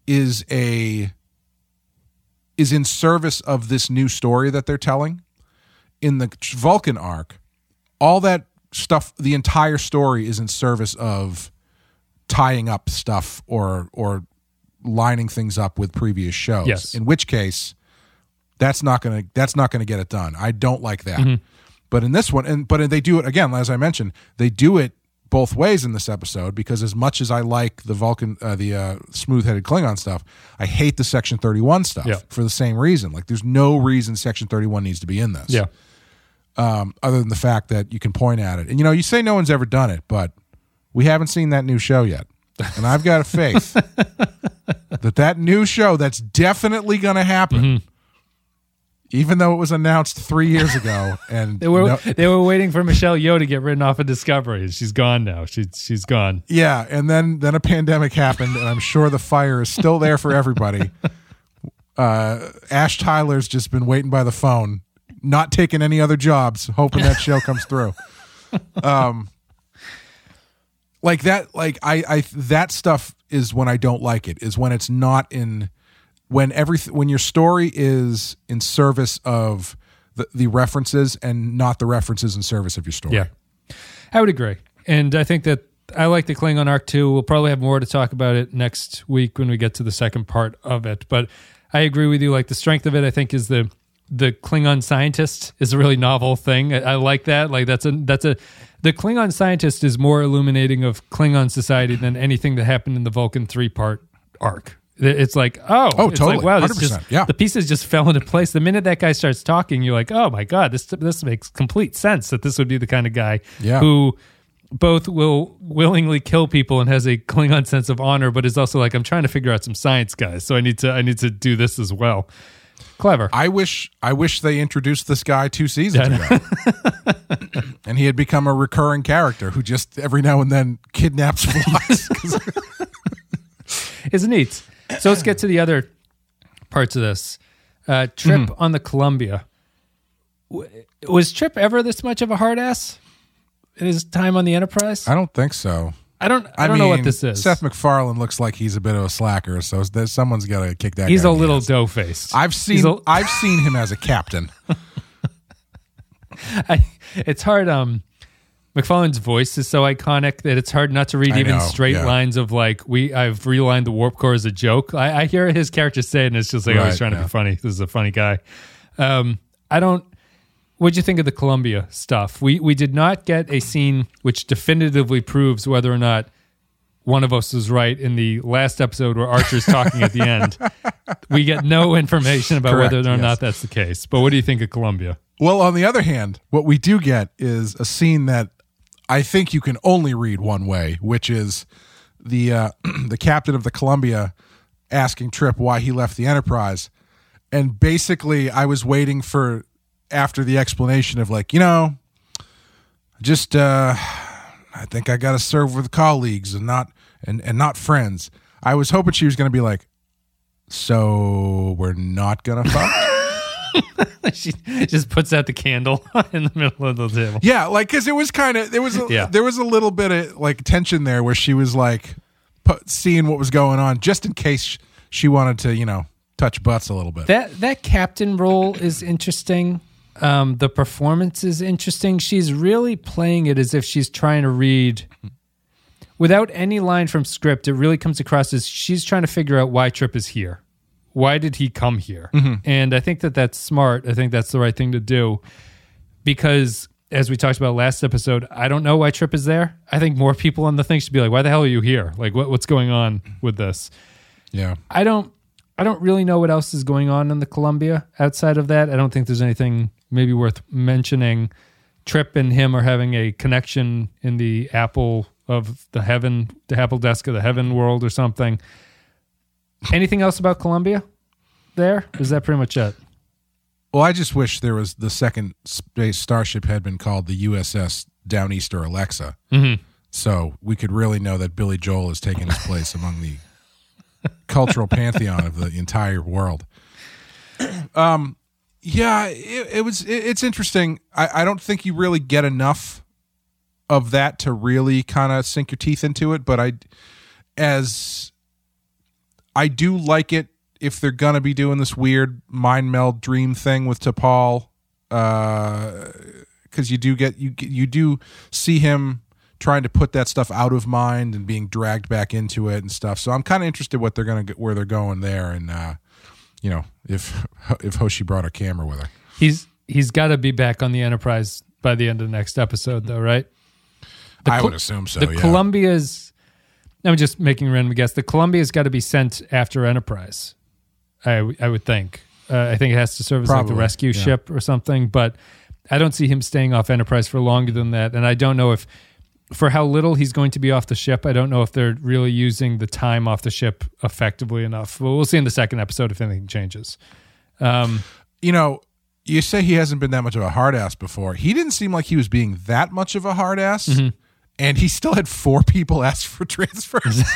is a is in service of this new story that they're telling. In the Vulcan arc, all that stuff, the entire story is in service of tying up stuff or or lining things up with previous shows. Yes. In which case, that's not gonna that's not gonna get it done. I don't like that. But in this one, and but they do it again, as I mentioned, they do it both ways in this episode because as much as I like the Vulcan, uh, the uh, smooth-headed Klingon stuff, I hate the Section Thirty-One stuff Yeah. for the same reason. Like, there's no reason Section Thirty-One needs to be in this Yeah. um, other than the fact that you can point at it. And you know, you say no one's ever done it, but we haven't seen that new show yet. And I've got a faith that that new show that's definitely going to happen, Mm-hmm. Even though it was announced three years ago. And They were no- they were waiting for Michelle Yeoh to get written off of Discovery. She's gone now. She's she's gone. yeah, and then then a pandemic happened, and I'm sure the fire is still there for everybody. Uh, Ash Tyler's just been waiting by the phone, not taking any other jobs, hoping that show comes through. Um, like that, like I, I that stuff is when I don't like it. Is when it's not in when everything when your story is in service of the, the references and not the references in service of your story. Yeah, I would agree, and I think that I like the Klingon arc too. We'll probably have more to talk about it next week when we get to the second part of it. But I agree with you. Like the strength of it, I think, is the the Klingon scientist is a really novel thing. I, I like that. Like that's a that's a the Klingon scientist is more illuminating of Klingon society than anything that happened in the Vulcan three part arc. It's like, oh, Oh, it's totally. Like, wow, this 100%, just yeah. the pieces just fell into place. The minute that guy starts talking, you're like, oh my god, this this makes complete sense that this would be the kind of guy Yeah. who both will willingly kill people and has a Klingon sense of honor, but is also like, I'm trying to figure out some science, guys. So I need to I need to do this as well. Clever. I wish I wish they introduced this guy two seasons ago. and he had become a recurring character who just every now and then kidnaps flies. neat. So let's get to the other parts of this. Uh, Trip Mm-hmm. on the Columbia. W- Was Trip ever this much of a hard ass in his time on the Enterprise? I don't think so. I don't. I, I, don't mean, know what this is. Seth MacFarlane looks like he's a bit of a slacker, so someone's got to kick that. He's a little dough faced. I've seen a- I've seen him as a captain. I, it's hard. Um, MacFarlane's voice is so iconic that it's hard not to read I even know, straight yeah. lines of like we. I've realigned the warp core as a joke. I, I hear his character say it, and it's just like oh, he's Right, trying to be funny. This is a funny guy. Um, I don't. What'd you think of the Columbia stuff? We we did not get a scene which definitively proves whether or not one of us was right in the last episode where Archer's talking at the end. We get no information about Correct, whether or yes. not that's the case. But what do you think of Columbia? Well, on the other hand, what we do get is a scene that I think you can only read one way, which is the uh, the captain of the Columbia asking Trip why he left the Enterprise, and basically, I was waiting for after the explanation of like, you know, just uh, I think I got to serve with colleagues and not and and not friends. I was hoping she was going to be like, so we're not gonna fuck. she just puts out the candle in the middle of the table. Yeah, like because it was kind of there was a, Yeah. there was a little bit of like tension there where she was like pu- seeing what was going on just in case she wanted to you know touch butts a little bit. That that captain role is interesting. Um, the performance is interesting. She's really playing it as if she's trying to read. without any line from script, it really comes across as she's trying to figure out why Trip is here. Why did he come here? Mm-hmm. And I think that that's smart. I think that's the right thing to do because, as we talked about last episode, I don't know why Trip is there. I think more people on the thing should be like, "Why the hell are you here? Like, what, what's going on with this?" Yeah. I don't I don't really know what else is going on in the Columbia outside of that. I don't think there's anything maybe worth mentioning. Trip and him are having a connection in the Apple of the heaven, the Apple desk of the heaven world or something. Anything else about Columbia there? Is that pretty much it? Well, I just wish there was the second space starship had been called the USS Downeaster Alexa, Mm-hmm. so we could really know that Billy Joel is taking his place among the cultural pantheon of the entire world. Um, yeah, it, it was. It, it's interesting. I, I don't think you really get enough of that to really kind of sink your teeth into it, but I, as I do like it if they're gonna be doing this weird mind meld dream thing with T'Pol, because you do get you you do see him trying to put that stuff out of mind and being dragged back into it and stuff. So I'm kind of interested what they're gonna get, where they're going there, and uh, you know if if Hoshi brought a camera with her. He's he's got to be back on the Enterprise by the end of the next episode, though, right? The I would assume so. the yeah. Columbia's. I'm just making a random guess. The Columbia's got to be sent after Enterprise. I I would think. Uh, I think it has to serve as like the rescue yeah. ship or something. But I don't see him staying off Enterprise for longer than that. And I don't know if, for how little he's going to be off the ship, I don't know if they're really using the time off the ship effectively enough. Well, we'll see in the second episode if anything changes. Um, you know, you say he hasn't been that much of a hard ass before. He didn't seem like he was being that much of a hard ass, Mm-hmm. And he still had four people ask for transfers.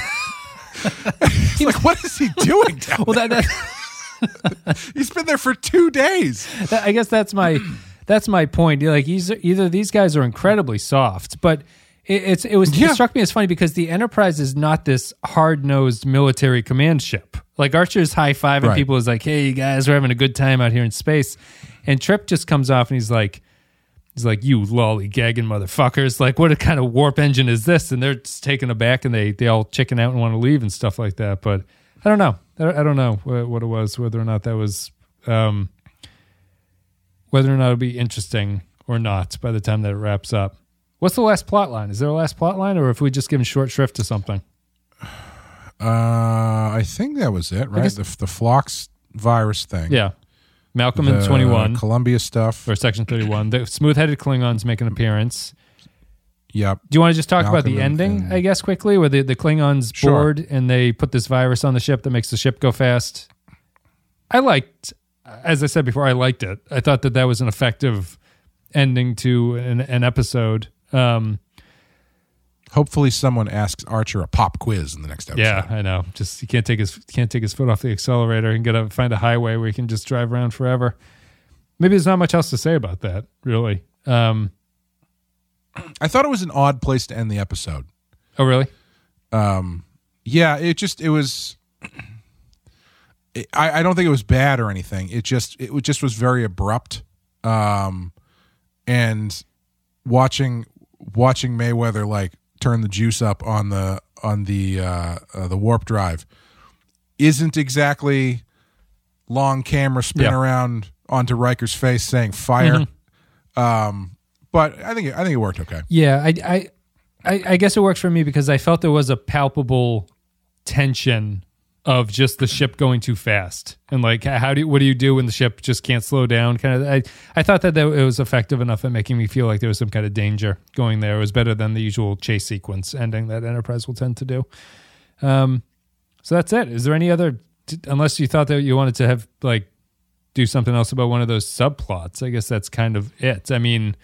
It's like, what is he doing? Well, that, that? He's been there for two days. I guess that's my that's my point. Like he's either these guys are incredibly soft, but it, it's it was Yeah. it struck me as funny because the Enterprise is not this hard nosed military command ship. Like Archer's high five and Right. people is like, "Hey, you guys, we're having a good time out here in space," and Trip just comes off and he's like. He's like, you lollygagging motherfuckers! Like, what kind of warp engine is this? And they're just taken aback, and they they all chicken out and want to leave and stuff like that. But I don't know. I don't know what, what it was, whether or not that was um, whether or not it'll be interesting or not by the time that it wraps up. What's the last plot line? Is there a last plot line, or if we just given short shrift to something? Uh, I think that was it, right? The, the Phlox virus thing. Yeah, Malcolm The Twenty One Columbia stuff. or Section Thirty One. The smooth-headed Klingons make an appearance. Yep. Do you want to just talk about the and- ending, and- I guess, quickly, where the, the Klingons Sure. board and they put this virus on the ship that makes the ship go fast? I liked, as I said before, I liked it. I thought that that was an effective ending to an, an episode. Um, Hopefully, someone asks Archer a pop quiz in the next episode. Yeah, I know. Just he can't take his can't take his foot off the accelerator and get a find a highway where he can just drive around forever. Maybe there's not much else to say about that, really. Um, I thought it was an odd place to end the episode. oh, really? um yeah it just it was it, I, I don't think it was bad or anything it just it was- just was very abrupt um and watching watching mayweather like turn the juice up on the on the uh, uh the warp drive isn't exactly long camera spin Yeah. around onto Riker's face saying fire Mm-hmm. um but i think it, i think it worked okay Yeah, I, I, I, I guess it works for me because I felt there was a palpable tension of just the ship going too fast and like how do you, what do you do when the ship just can't slow down? Kind of. I, I thought that, that it was effective enough at making me feel like there was some kind of danger going there. It was better than the usual chase sequence ending that Enterprise will tend to do. Um, so that's it. Is there any other? Unless you thought that you wanted to have like do something else about one of those subplots. I guess that's kind of it. I mean,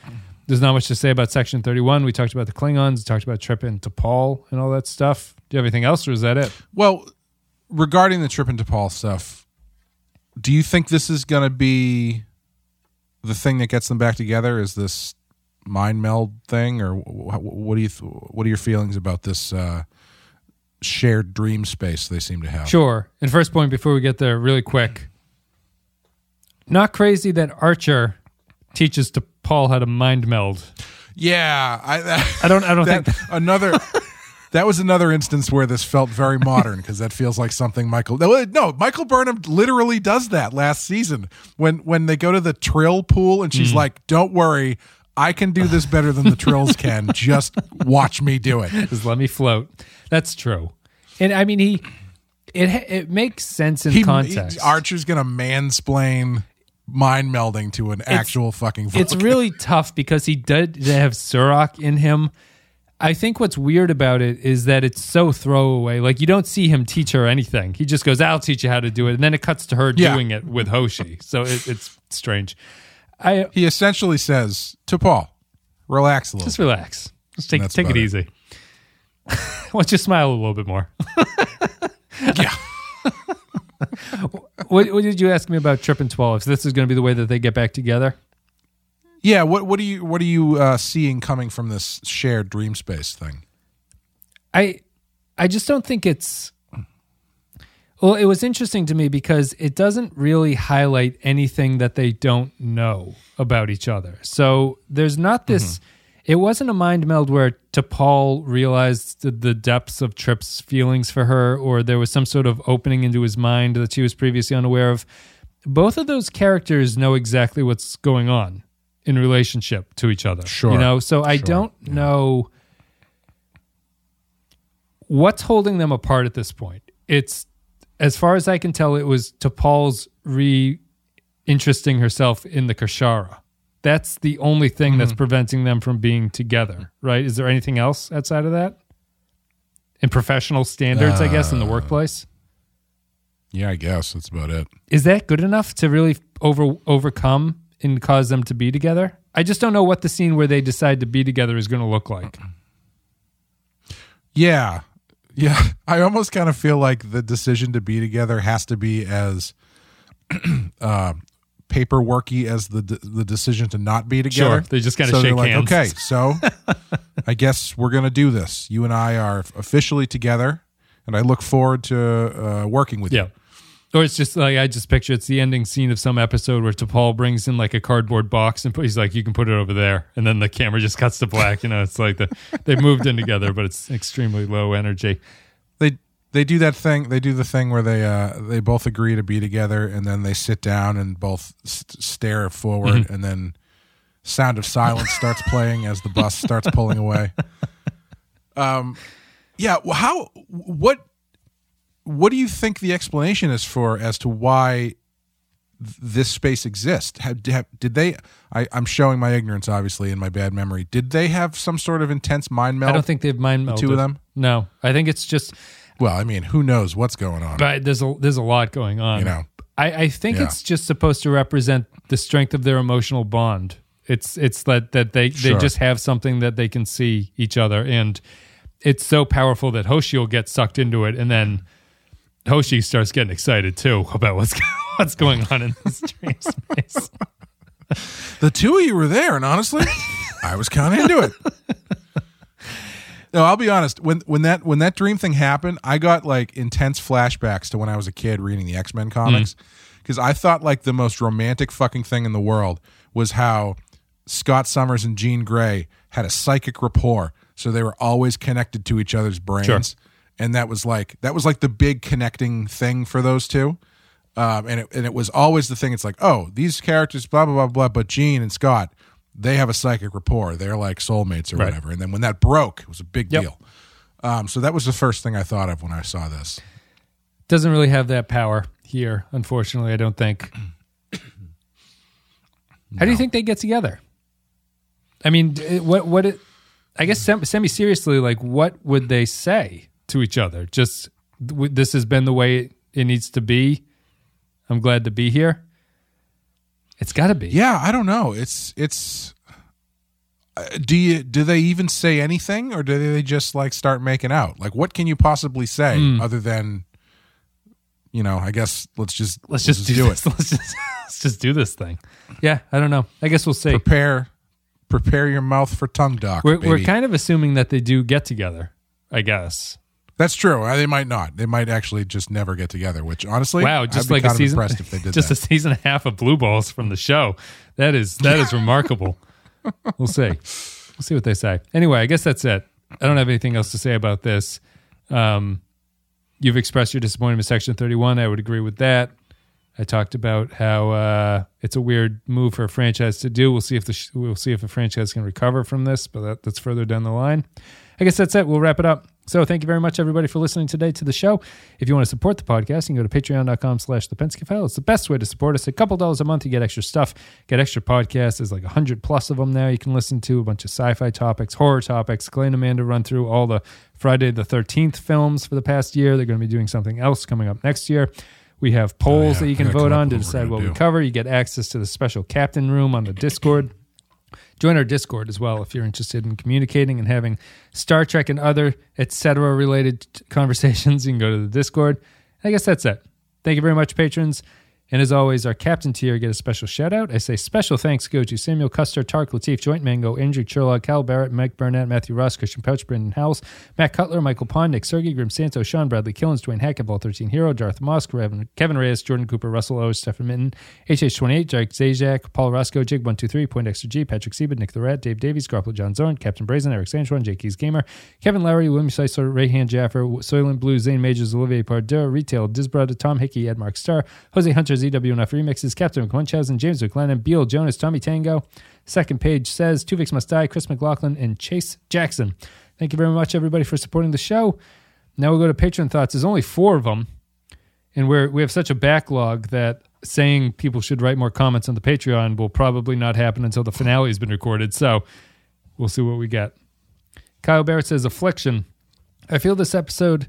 there's not much to say about Section 31. We talked about the Klingons, we talked about Trip and T'Pol and all that stuff. Do you have anything else, or is that it? Well, regarding the Trip and T'Pol stuff, do you think this is going to be the thing that gets them back together? Is this mind meld thing, or wh- wh- what do you what are your feelings about this uh, shared dream space they seem to have? Sure. And first point before we get there, really quick. Not crazy that Archer teaches T'Pol how to mind meld. Yeah, I, that, I don't. I don't that think. another that was another instance where this felt very modern because that feels like something Michael. No, uh, no, Michael Burnham literally does that last season when when they go to the Trill pool and she's mm. like, "Don't worry, I can do this better than the Trills can. Just watch me do it." Just let me float. That's true. And I mean, he it it makes sense in He, context. he- Archer's gonna mansplain mind melding to an actual fucking. it's really tough because he did they have Surak in him. I think what's weird about it is that it's so throwaway. Like you don't see him teach her anything. He just goes, "I'll teach you how to do it," and then it cuts to her Yeah. doing it with Hoshi. So it, it's strange. I he essentially says to T'Pol, "Relax a little." just relax. Just take take it it. easy. Why don't you smile a little bit more? yeah. What, what did you ask me about Trip and T'Pol? If this is going to be the way that they get back together? Yeah, what what are you what are you uh, seeing coming from this shared dream space thing? I I just don't think it's well, it was interesting to me because it doesn't really highlight anything that they don't know about each other. So there's not this it wasn't a mind meld where T'Pol realized the- the depths of Trip's feelings for her or there was some sort of opening into his mind that she was previously unaware of. Both of those characters know exactly what's going on in relationship to each other. Sure. You know, so I don't know what's holding them apart at this point. It's as far as I can tell, it was T'Pol's re interesting herself in the Kir'Shara. That's the only thing that's mm-hmm. preventing them from being together, right? Is there anything else outside of that? In professional standards, I guess, in the uh, workplace? Yeah, I guess that's about it. Is that good enough to really over overcome and cause them to be together? I just don't know what the scene where they decide to be together is going to look like. Yeah. Yeah. I almost kind of feel like the decision to be together has to be as uh, paperworky as the the decision to not be together. Sure. They just kinda so they're shake like, hands. Okay, so I guess we're gonna do this. You and I are officially together, and I look forward to uh, working with Yeah. you. Or it's just like I just picture it's the ending scene of some episode where T'Pol brings in like a cardboard box and put, he's like, "You can put it over there," and then the camera just cuts to black. You know, it's like the they moved in together, but it's extremely low energy. They they do that thing. They do the thing where they uh they both agree to be together, and then they sit down and both st- stare forward, Mm-hmm. and then sound of silence starts playing as the bus starts pulling away. Um, yeah. How what what do you think the explanation is for as to why this space exists? Have, have, did they? I, I'm showing my ignorance, obviously, in my bad memory. Did they have some sort of intense mind meld? I don't think they've mind melded. two of them? No, I think it's just. Well, I mean, who knows what's going on? But there's a there's a lot going on. You know. I, I think Yeah. it's just supposed to represent the strength of their emotional bond. It's it's that that they they just have something that they can see each other, and it's so powerful that Hoshi will get sucked into it, and then Hoshi starts getting excited too about what's what's going on in this dream space. The two of you were there, and honestly, I was kind of into it. No, I'll be honest. When when that when that dream thing happened, I got like intense flashbacks to when I was a kid reading the X Men mm. comics because I thought like the most romantic fucking thing in the world was how Scott Summers and Jean Grey had a psychic rapport, so they were always connected to each other's brains, Sure. And that was like that was like the big connecting thing for those two. Um, and it and it was always the thing. It's like, oh, these characters, blah blah blah blah. But Jean and Scott, they have a psychic rapport. They're like soulmates or Right. whatever. And then when that broke, it was a big Yep. deal. Um, so that was the first thing I thought of when I saw this. Doesn't really have that power here, unfortunately. I don't think. How do you think they get together? I mean, what what it? I guess sem- semi seriously, like what would they say to each other? Just this has been the way it needs to be. I'm glad to be here. It's got to be. Yeah, I don't know. It's it's. uh, Do you do they even say anything, or do they just like start making out? Like, what can you possibly say Hmm. other than, you know? I guess let's just Let's just, do, it. this. Let's just let's just do this thing. Yeah, I don't know. I guess we'll see. Prepare, prepare your mouth for tongue dock. We're we're kind of assuming that they do get together. I guess. That's true. Uh, They might not. They might actually just never get together. Which honestly, Wow, I'd just be like a season, if they did just that. a season and a half of blue balls from the show. That is that is remarkable. We'll see. We'll see what they say. Anyway, I guess that's it. I don't have anything else to say about this. Um, you've expressed your disappointment with Section 31. I would agree with that. I talked about how uh, it's a weird move for a franchise to do. We'll see if the sh- we'll see if a franchise can recover from this, but that, that's further down the line. I guess that's it. We'll wrap it up. So thank you very much, everybody, for listening today to the show. If you want to support the podcast, you can go to patreon.com slash the Pensky File. It's the best way to support us. A couple dollars a month, you get extra stuff, get extra podcasts. There's like a hundred plus of them now you can listen to, a bunch of sci-fi topics, horror topics. Clay and Amanda run through all the Friday the 13th films for the past year. They're going to be doing something else coming up next year. We have polls Oh, yeah. that you can vote on to with what we're decide what we cover. You get access to the special captain room on the Discord. Join our Discord as well if you're interested in communicating and having Star Trek and other etc. related conversations. You can go to the Discord. I guess that's it. Thank you very much, patrons. And as always, our captain tier get a special shout out. I say special thanks go to Samuel Custer, Tark Latif, Joint Mango, Andrew Sherlock, Cal Barrett, Mike Burnett, Matthew Ross, Christian Pouch, Brendan Howells, Matt Cutler, Michael Pond, Nick Sergey, Grim Santo, Sean Bradley Killens, Dwayne Hackett, Ball 13 Hero, Darth Moss, Kevin, Reyes, Jordan Cooper, Russell O, Stefan Minton, HH28, Jake Zajac, Paul Roscoe, Jig123, Point Extra G, Patrick Siebert, Nick the Rat, Dave Davies, Garple John Zorn, Captain Brazen, Eric Sanchuan, Jake Keys Gamer, Kevin Lowry, William Seisler, Rayhan Jaffer, Soylent Blue, Zane Majors, Olivier Pardeur, Retail, Disbrada, Tom Hickey, Ed Mark Starr, Jose Hunter, ZWNF Remixes, Captain McMunchausen, James McLennan, Beale Jonas, Tommy Tango. Second page says Tuvix Must Die, Chris McLaughlin, and Chase Jackson. Thank you very much, everybody, for supporting the show. Now we'll go to patron thoughts. There's only four of them, and we're we have such a backlog that saying people should write more comments on the Patreon will probably not happen until the finale has been recorded. So we'll see what we get. Kyle Barrett says Affliction. I feel this episode.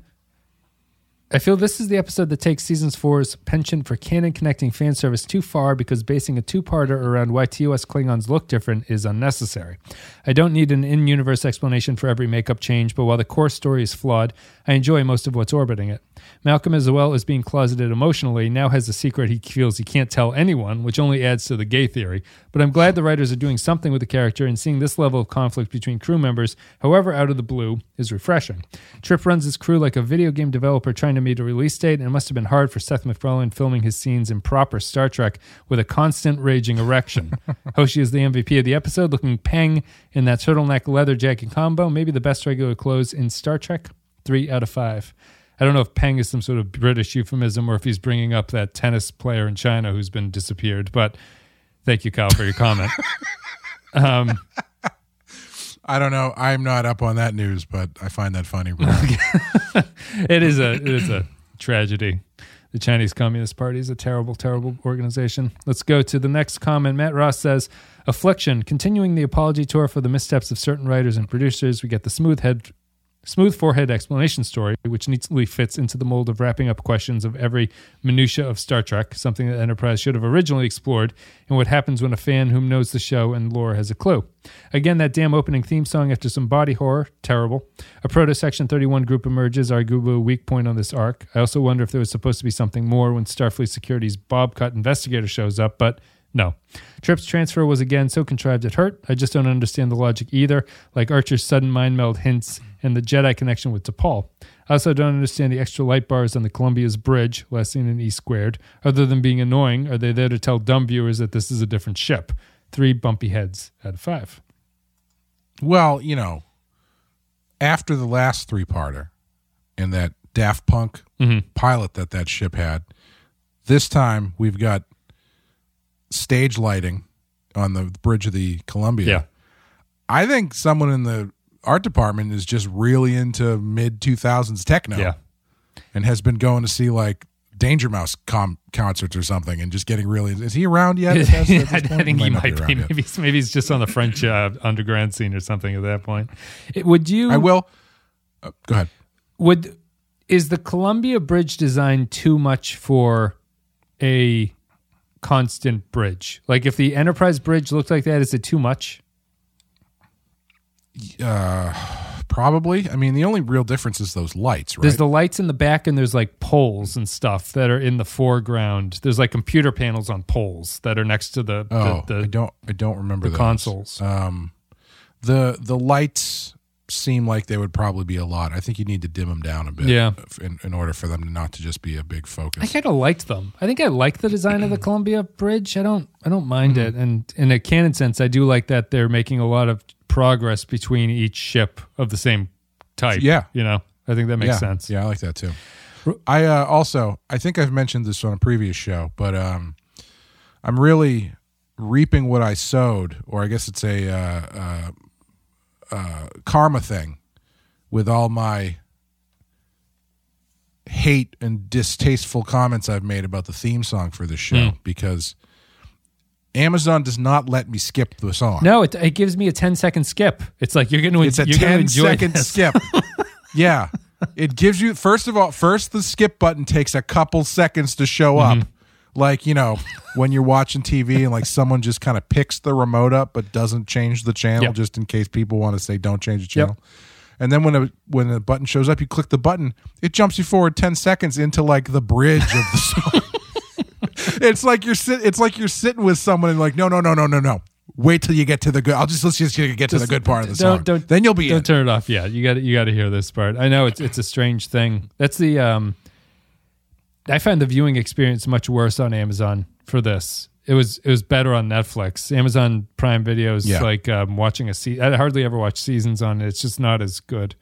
I feel this is the episode that takes seasons four's penchant for canon connecting fan service too far because basing a two-parter around why TOS Klingons look different is unnecessary. I don't need an in-universe explanation for every makeup change, but while the core story is flawed, I enjoy most of what's orbiting it. Malcolm, as well as being closeted emotionally, now has a secret he feels he can't tell anyone, which only adds to the gay theory. But I'm glad the writers are doing something with the character, and seeing this level of conflict between crew members, however out of the blue, is refreshing. Trip runs his crew like a video game developer trying to meet a release date, and it must have been hard for Seth MacFarlane filming his scenes in proper Star Trek with a constant raging erection. Hoshi is the MVP of the episode, looking peng in that turtleneck leather jacket combo, maybe the best regular clothes in Star Trek. Three out of five. I don't know if Peng is some sort of British euphemism or if he's bringing up that tennis player in China who's been disappeared. But thank you, Kyle, for your comment. um, I don't know. I'm not up on that news, but I find that funny. It is a it is a tragedy. The Chinese Communist Party is a terrible, terrible organization. Let's go to the next comment. Matt Ross says, "Affliction, continuing the apology tour for the missteps of certain writers and producers. We get the smooth head." Smooth forehead explanation story, which neatly fits into the mold of wrapping up questions of every minutia of Star Trek, something that Enterprise should have originally explored, and what happens when a fan whom knows the show and lore has a clue. Again, that damn opening theme song after some body horror, terrible. A proto Section 31 group emerges, arguably a weak point on this arc. I also wonder if there was supposed to be something more when Starfleet Security's Bob Cut investigator shows up, but no. Trip's transfer was again so contrived it hurt. I just don't understand the logic either, like Archer's sudden mind meld hints and the Jedi connection with T'Pol. I also don't understand the extra light bars on the Columbia's bridge, last seen in E squared. Other than being annoying, are they there to tell dumb viewers that this is a different ship? Three bumpy heads out of five. well, you know, after the last three parter and that Daft Punk Mhm. pilot that that ship had, this time we've got stage lighting on the bridge of the Columbia. Yeah. I think someone in the art department is just really into mid 2000s techno Yeah. and has been going to see like Danger Mouse com- concerts or something and just getting really. Is he around yet? at this- at this I think he not might be. yet. Maybe, maybe he's just on the French uh, underground scene or something at that point. It- would you? I will. Uh, go ahead. would is the Columbia Bridge design too much for a constant bridge? Like if the Enterprise Bridge looked like that, is it too much? Uh, probably. I mean, the only real difference is those lights, right? There's the lights in the back, and there's like poles and stuff that are in the foreground. There's like computer panels on poles that are next to the oh, the, I don't. I don't remember the those. consoles. Um, the the lights seem like they would probably be a lot. I think you need to dim them down a bit. Yeah. In, in order for them not to just be a big focus. I kind of liked them. I think I like the design of the Columbia Bridge. I don't I don't mind Mm-hmm. it, and in a canon sense, I do like that they're making a lot of progress between each ship of the same type. Yeah. you know, I think that makes yeah. sense. Yeah, I like that too. I uh, also I think I've mentioned this on a previous show, but um, I'm really reaping what I sowed, or I guess it's a uh, uh, uh, karma thing with all my hate and distasteful comments I've made about the theme song for this show because Amazon does not let me skip the song. No, it, it gives me a 10 second skip. It's like you're going to It's a you're gonna 10 enjoy second this. skip. yeah. It gives you first of all, first the skip button takes a couple seconds to show up. Mm-hmm. Like, you know, when you're watching TV and like someone just kind of picks the remote up but doesn't change the channel Yep. just in case people want to say don't change the channel. And then when a when the button shows up, you click the button, it jumps you forward 10 seconds into like the bridge of the song. It's like you're sit it's like you're sitting with someone and like, no, no, no, no, no, no. Wait till you get to the good. I'll just let's just get to the good part of the don't, song. Don't, then you'll be Don't in. turn it off. Yeah, you got you got to hear this part. I know it's it's a strange thing. That's the um. I find the viewing experience much worse on Amazon for this. It was it was better on Netflix. Amazon Prime Video is Yeah. like um, watching a se- I hardly ever watch seasons on it. It's just not as good.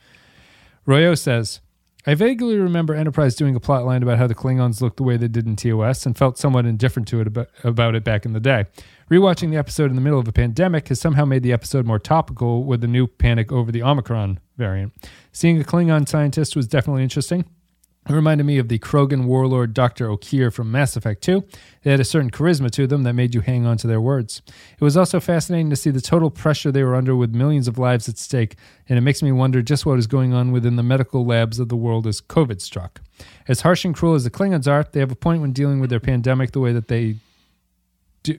Royo says, I vaguely remember Enterprise doing a plot line about how the Klingons looked the way they did in TOS and felt somewhat indifferent to it about, about it back in the day. Rewatching the episode in the middle of a pandemic has somehow made the episode more topical with the new panic over the Omicron variant. Seeing a Klingon scientist was definitely interesting. It reminded me of the Krogan warlord Dr. Okeer from Mass Effect 2. They had a certain charisma to them that made you hang on to their words. It was also fascinating to see the total pressure they were under with millions of lives at stake, and it makes me wonder just what is going on within the medical labs of the world as COVID struck. As harsh and cruel as the Klingons are, they have a point when dealing with their pandemic the way that they do.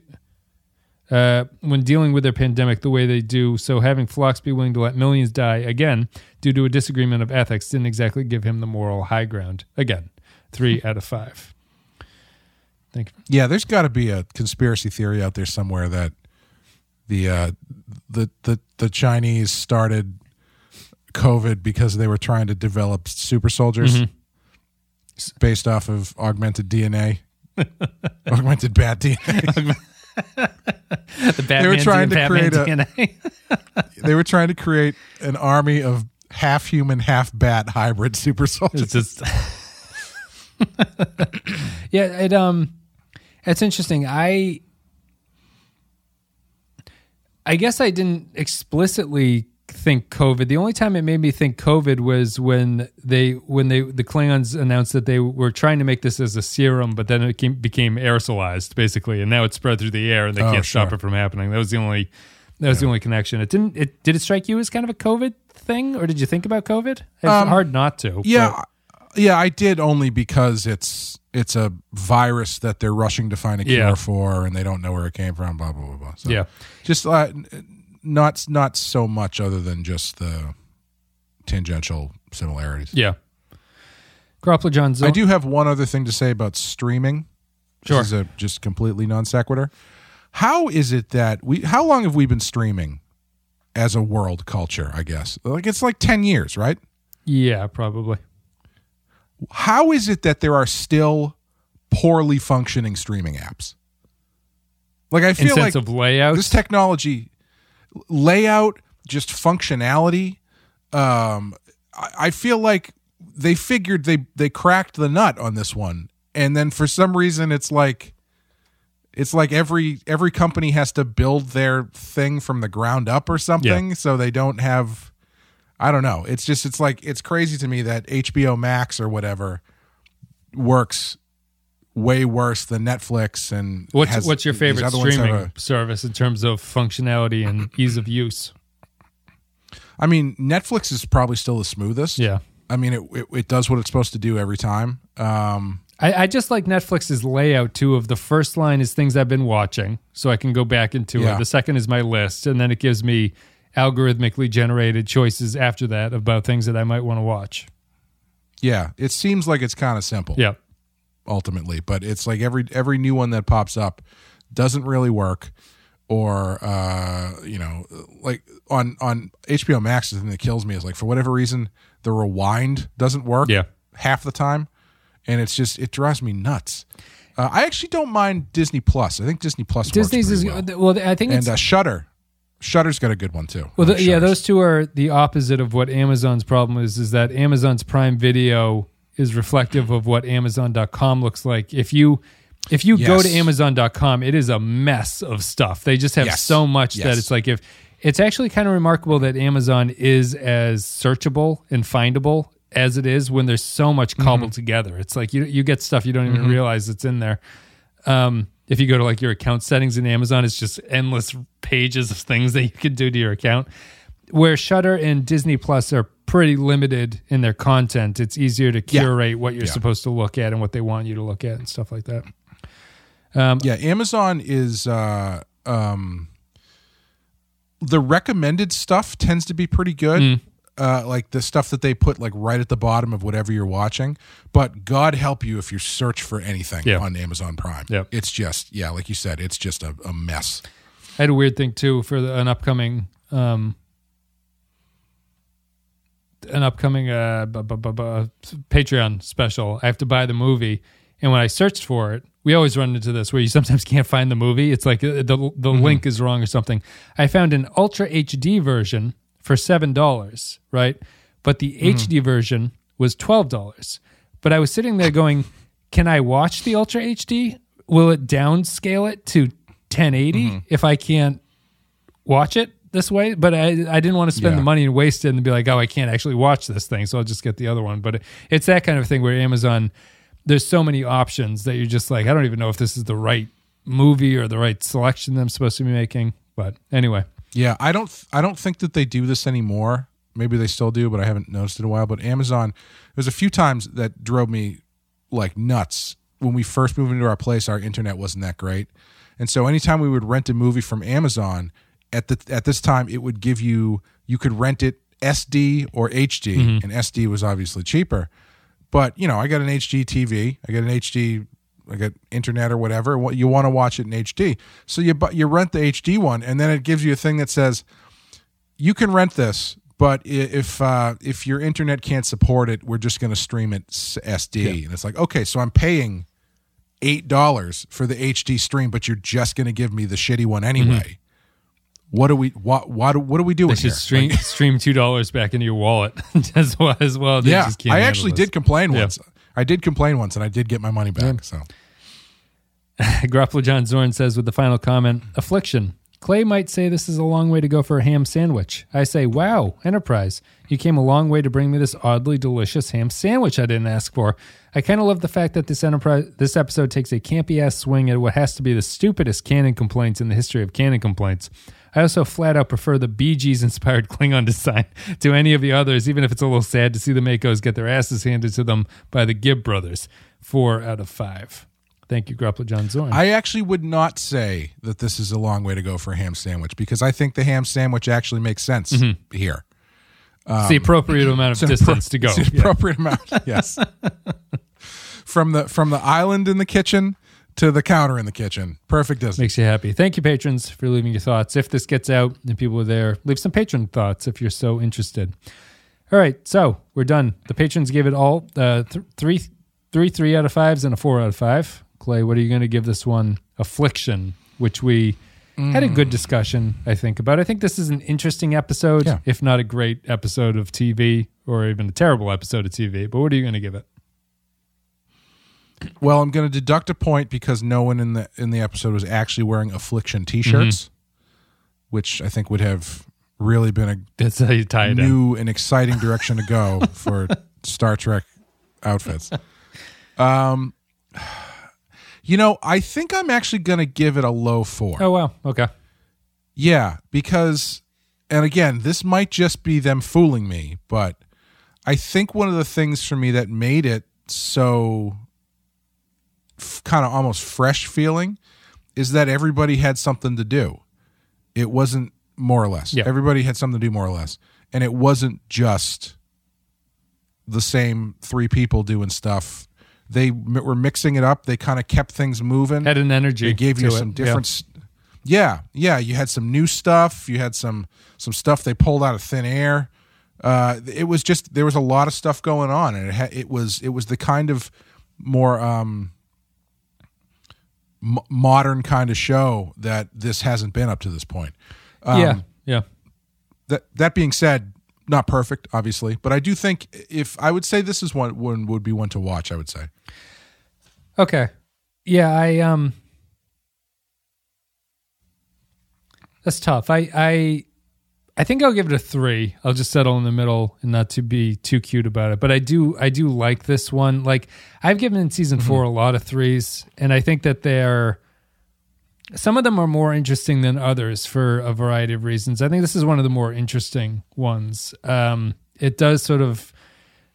Uh, when dealing with their pandemic the way they do, so having Phlox be willing to let millions die again due to a disagreement of ethics didn't exactly give him the moral high ground. Again, three out of five. Thank you. Yeah, there's got to be a conspiracy theory out there somewhere that the uh, the the the Chinese started COVID because they were trying to develop super soldiers Mm-hmm. based off of augmented DNA, augmented bad DNA. The Batman were trying to Batman create a- they were trying to create an army of half human, half bat hybrid super soldiers. it's just yeah it um it's interesting i i guess i didn't explicitly think covid the only time it made me think covid was when they when they the klingons announced that they were trying to make this as a serum but then it came, became aerosolized basically and now it's spread through the air and they Oh, can't stop it from happening that was the only that was the only connection it didn't it did it strike you as kind of a covid thing or did you think about covid it's Um, hard not to Yeah, but- yeah, I did only because it's it's a virus that they're rushing to find a cure Yeah. for, and they don't know where it came from. Blah blah blah blah. So yeah just uh, not not so much other than just the tangential similarities. Yeah. Cropler John I do have one other thing to say about streaming. Sure. This is a just completely non sequitur. How is it that we? How long have we been streaming as a world culture? I guess like it's like ten years, right? Yeah, probably. how is it that there are still poorly functioning streaming apps? Like I In feel sense like of layout. this technology, layout, just functionality. Um, I, I feel like they figured they they cracked the nut on this one, and then for some reason it's like it's like every every company has to build their thing from the ground up or something, so they don't have. I don't know. It's just it's like it's crazy to me that HBO Max or whatever works way worse than Netflix and what's has- what's your favorite streaming a- service in terms of functionality and ease of use? I mean, Netflix is probably still the smoothest. Yeah. I mean, it, it it does what it's supposed to do every time. Um, I, I just like Netflix's layout too. Of the first line is things I've been watching, so I can go back into Yeah. it. The second is my list, and then it gives me algorithmically generated choices after that about things that I might want to watch. yeah, it seems like it's kind of simple. Yeah, ultimately, but it's like every every new one that pops up doesn't really work, or uh, you know, like on on HBO Max, the thing that kills me is like for whatever reason the rewind doesn't work. Yeah. half the time, and it's just it drives me nuts. Uh, I actually don't mind Disney Plus. I think Disney Plus Disney's works is well. well. I think and it's uh, Shudder. Shudder's got a good one too. Well, the, yeah, those two are the opposite of what Amazon's problem is. Is that Amazon's Prime Video is reflective of what Amazon.com looks like. If you if you go to Yes. Amazon.com, it is a mess of stuff. They just have Yes. so much that it's like if it's actually kind of remarkable that Amazon is as searchable and findable as it is when there's so much Mm-hmm. cobbled together. It's like you you get stuff you don't even realize it's in there. Um, if you go to like your account settings in Amazon, it's just endless pages of things that you can do to your account. Where Shudder and Disney Plus are pretty limited in their content, it's easier to Yeah. curate what you're Yeah. supposed to look at and what they want you to look at and stuff like that. Um, Yeah, Amazon is uh um the recommended stuff tends to be pretty good. Mm. Uh, like the stuff that they put like right at the bottom of whatever you're watching. But God help you if you search for anything Yeah. on Amazon Prime. Yep. It's just yeah, like you said, it's just a, a mess. I had a weird thing too for the, an upcoming um, an upcoming uh, bu- bu- bu- Patreon special. I have to buy the movie, and when I searched for it, we always run into this where you sometimes can't find the movie. It's like uh, the the link is wrong or something. I found an Ultra HD version for seven dollars, right? But the HD version was twelve dollars. But I was sitting there going, "Can I watch the Ultra HD? Will it downscale it to 1080 if I can't watch it this way?" But I I didn't want to spend Yeah. the money and waste it and be like, "Oh, I can't actually watch this thing, so I'll just get the other one." But it, it's that kind of thing where Amazon there's so many options that you're just like, I don't even know if this is the right movie or the right selection that I'm supposed to be making. But anyway, Yeah, I don't I don't think that they do this anymore. Maybe they still do, but I haven't noticed it in a while. But Amazon, there's a few times that drove me like nuts. When we first moved into our place, our internet wasn't that great. And so anytime we would rent a movie from Amazon, at the at this time it would give you you could rent it SD or HD, and SD was obviously cheaper. But you know, I got an HD TV, I got an HD, I got internet or whatever. What you want to watch it in HD, so you you rent the HD one, and then it gives you a thing that says you can rent this, but if uh, if your internet can't support it, we're just going to stream it SD. And it's like, okay, so I'm paying eight dollars for the HD stream, but you're just going to give me the shitty one anyway. What do we what what what are we doing they should here? stream stream two dollars back into your wallet as well as well. They yeah, I actually this. did complain Yeah. once. I did complain once, and I did get my money back. So Gruffalo John Zorn says with the final comment, affliction. Clay might say this is a long way to go for a ham sandwich. I say, wow, Enterprise, you came a long way to bring me this oddly delicious ham sandwich I didn't ask for. I kind of love the fact that this enterprise, this episode takes a campy ass swing at what has to be the stupidest canon complaints in the history of canon complaints. I also flat out prefer the Bee Gees inspired Klingon design to any of the others, even if it's a little sad to see the Makos get their asses handed to them by the Gibb brothers. Four out of five. Thank you, Gruffalo John Zorn. I actually would not say that this is a long way to go for a ham sandwich because I think the ham sandwich actually makes sense mm-hmm. here. it's the um, appropriate amount of distance appro- to go. It's an Yeah. appropriate amount. Yes. from the from the island in the kitchen to the counter in the kitchen, perfect distance. Makes you happy. Thank you, patrons, for leaving your thoughts. If this gets out and people are there, leave some patron thoughts if you're so interested. All right, so we're done. The patrons gave it all uh, th- three, three, three out of fives and a four out of five. Clay, what are you going to give this one? Affliction, which we had a good discussion, I think, about. I think this is an interesting episode, Yeah. if not a great episode of TV or even a terrible episode of TV. But what are you going to give it? Well, I'm going to deduct a point because no one in the in the episode was actually wearing affliction T-shirts, which I think would have really been a That's how you tie it in. new and exciting direction to go for Star Trek outfits. Um, you know, I think I'm actually going to give it a low four. Oh, wow. Okay. Yeah, because, and again, this might just be them fooling me, but I think one of the things for me that made it so f- kind of almost fresh feeling is that everybody had something to do. It wasn't more or less. Yeah. Everybody had something to do more or less. And it wasn't just the same three people doing stuff. They m- were mixing it up. They kind of kept things moving. Had an energy. They gave you to some it. different. s- Yeah. yeah, You had some new stuff. You had some some stuff they pulled out of thin air. Uh, it was just there was a lot of stuff going on, and it ha- it was it was the kind of more um, m- modern kind of show that this hasn't been up to this point. Um, Yeah. Yeah. That that being said, not perfect, obviously, but I do think if I would say this is one one would be one to watch. I would say. Okay. Yeah, I um That's tough. I I I think I'll give it a 3. I'll just settle in the middle and not to be too cute about it. But I do I do like this one. Like I've given season 4 a lot of 3s and I think that they're some of them are more interesting than others for a variety of reasons. I think this is one of the more interesting ones. Um, it does sort of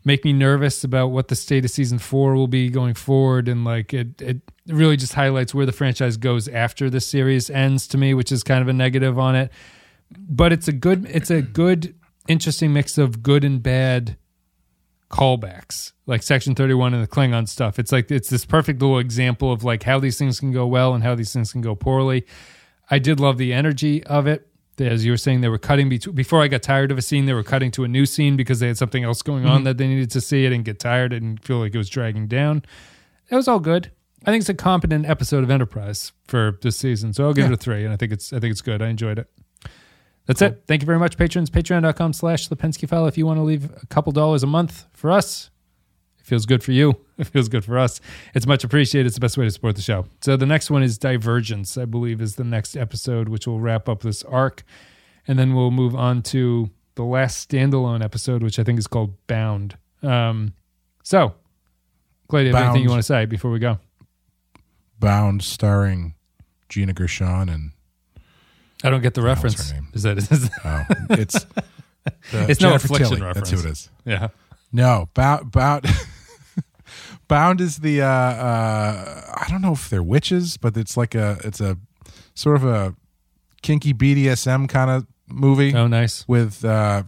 make me nervous about what the state of season four will be going forward, and like it, it really just highlights where the franchise goes after the series ends to me, which is kind of a negative on it. But it's a good, it's a good, interesting mix of good and bad callbacks. Like section 31 and the klingon stuff. It's like it's this perfect little example of like how these things can go well and how these things can go poorly. I did love the energy of it. As you were saying they were cutting between before i got tired of a scene they were cutting to a new scene because they had something else going on mm-hmm. that they needed to see. I didn't get tired. I didn't feel like it was dragging down. It was all good. I think it's a competent episode of enterprise for this season. So i'll give Yeah. it a three and i think it's i think it's good. I enjoyed it that's it. Thank you very much, patrons. Patreon.com slash the Pensky file. If you want to leave a couple dollars a month for us, it feels good for you. It feels good for us. It's much appreciated. It's the best way to support the show. So the next one is Divergence, I believe, is the next episode, which will wrap up this arc. And then we'll move on to the last standalone episode, which I think is called Bound. Um, so, Clay, do you have anything you want to say before we go? Bound, starring Gina Gershon, and I don't get the reference. Is that is, oh, it's uh, It's no affliction Tilly. reference. That's who it is. yeah. No, bound, bound, bound is the. Uh, uh, I don't know if they're witches, but it's like a. It's a sort of a kinky BDSM kind of movie Oh, nice. with uh,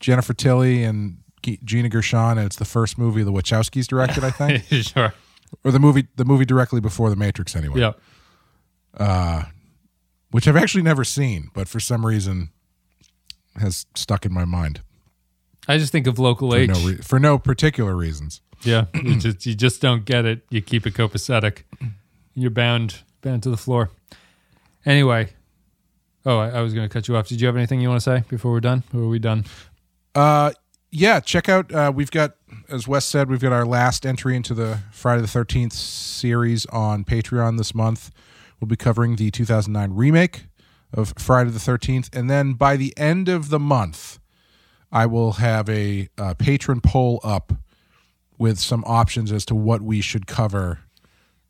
Jennifer Tilly and Gina Gershon, and it's the first movie the Wachowskis directed, I think, sure. or the movie the movie directly before The Matrix, anyway. Yeah. Which I've actually never seen, but for some reason has stuck in my mind I just think of local for H. no, re- for no particular reasons. Yeah, you just you just don't get it. You keep it copacetic. You're bound bound to the floor. Anyway, oh, I, I was going to cut you off. Did you have anything you want to say before we're done? Or are we done? Uh, yeah, check out. Uh, we've got, as Wes said, we've got our last entry into the Friday the Thirteenth series on Patreon this month. We'll be covering the 2009 remake of Friday the Thirteenth, and then by the end of the month, I will have a, uh patron poll up with some options as to what we should cover,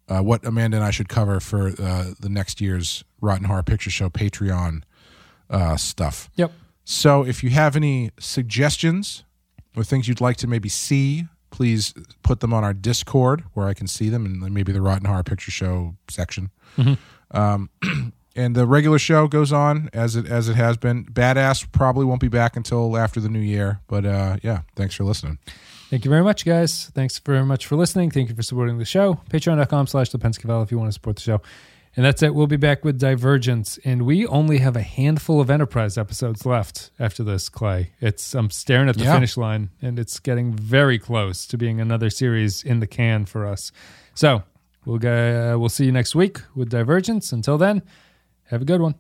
uh, what Amanda and I should cover for uh, the next year's Rotten Horror Picture Show Patreon uh, stuff. Yep. So if you have any suggestions or things you'd like to maybe see, please put them on our Discord where I can see them and maybe the Rotten Horror Picture Show section. Um, and the regular show goes on as it as it has been. Badass probably won't be back until after the new year, but uh, yeah, thanks for listening. Thank you very much, guys. Thanks very much for listening. Thank you for supporting the show. Patreon.com slash the Pensky File if you want to support the show. And that's it. We'll be back with Divergence. And we only have a handful of Enterprise episodes left after this, Clay. It's I'm staring at the Yeah. finish line and it's getting very close to being another series in the can for us. So we'll go, uh, we'll see you next week with Divergence. Until then, have a good one.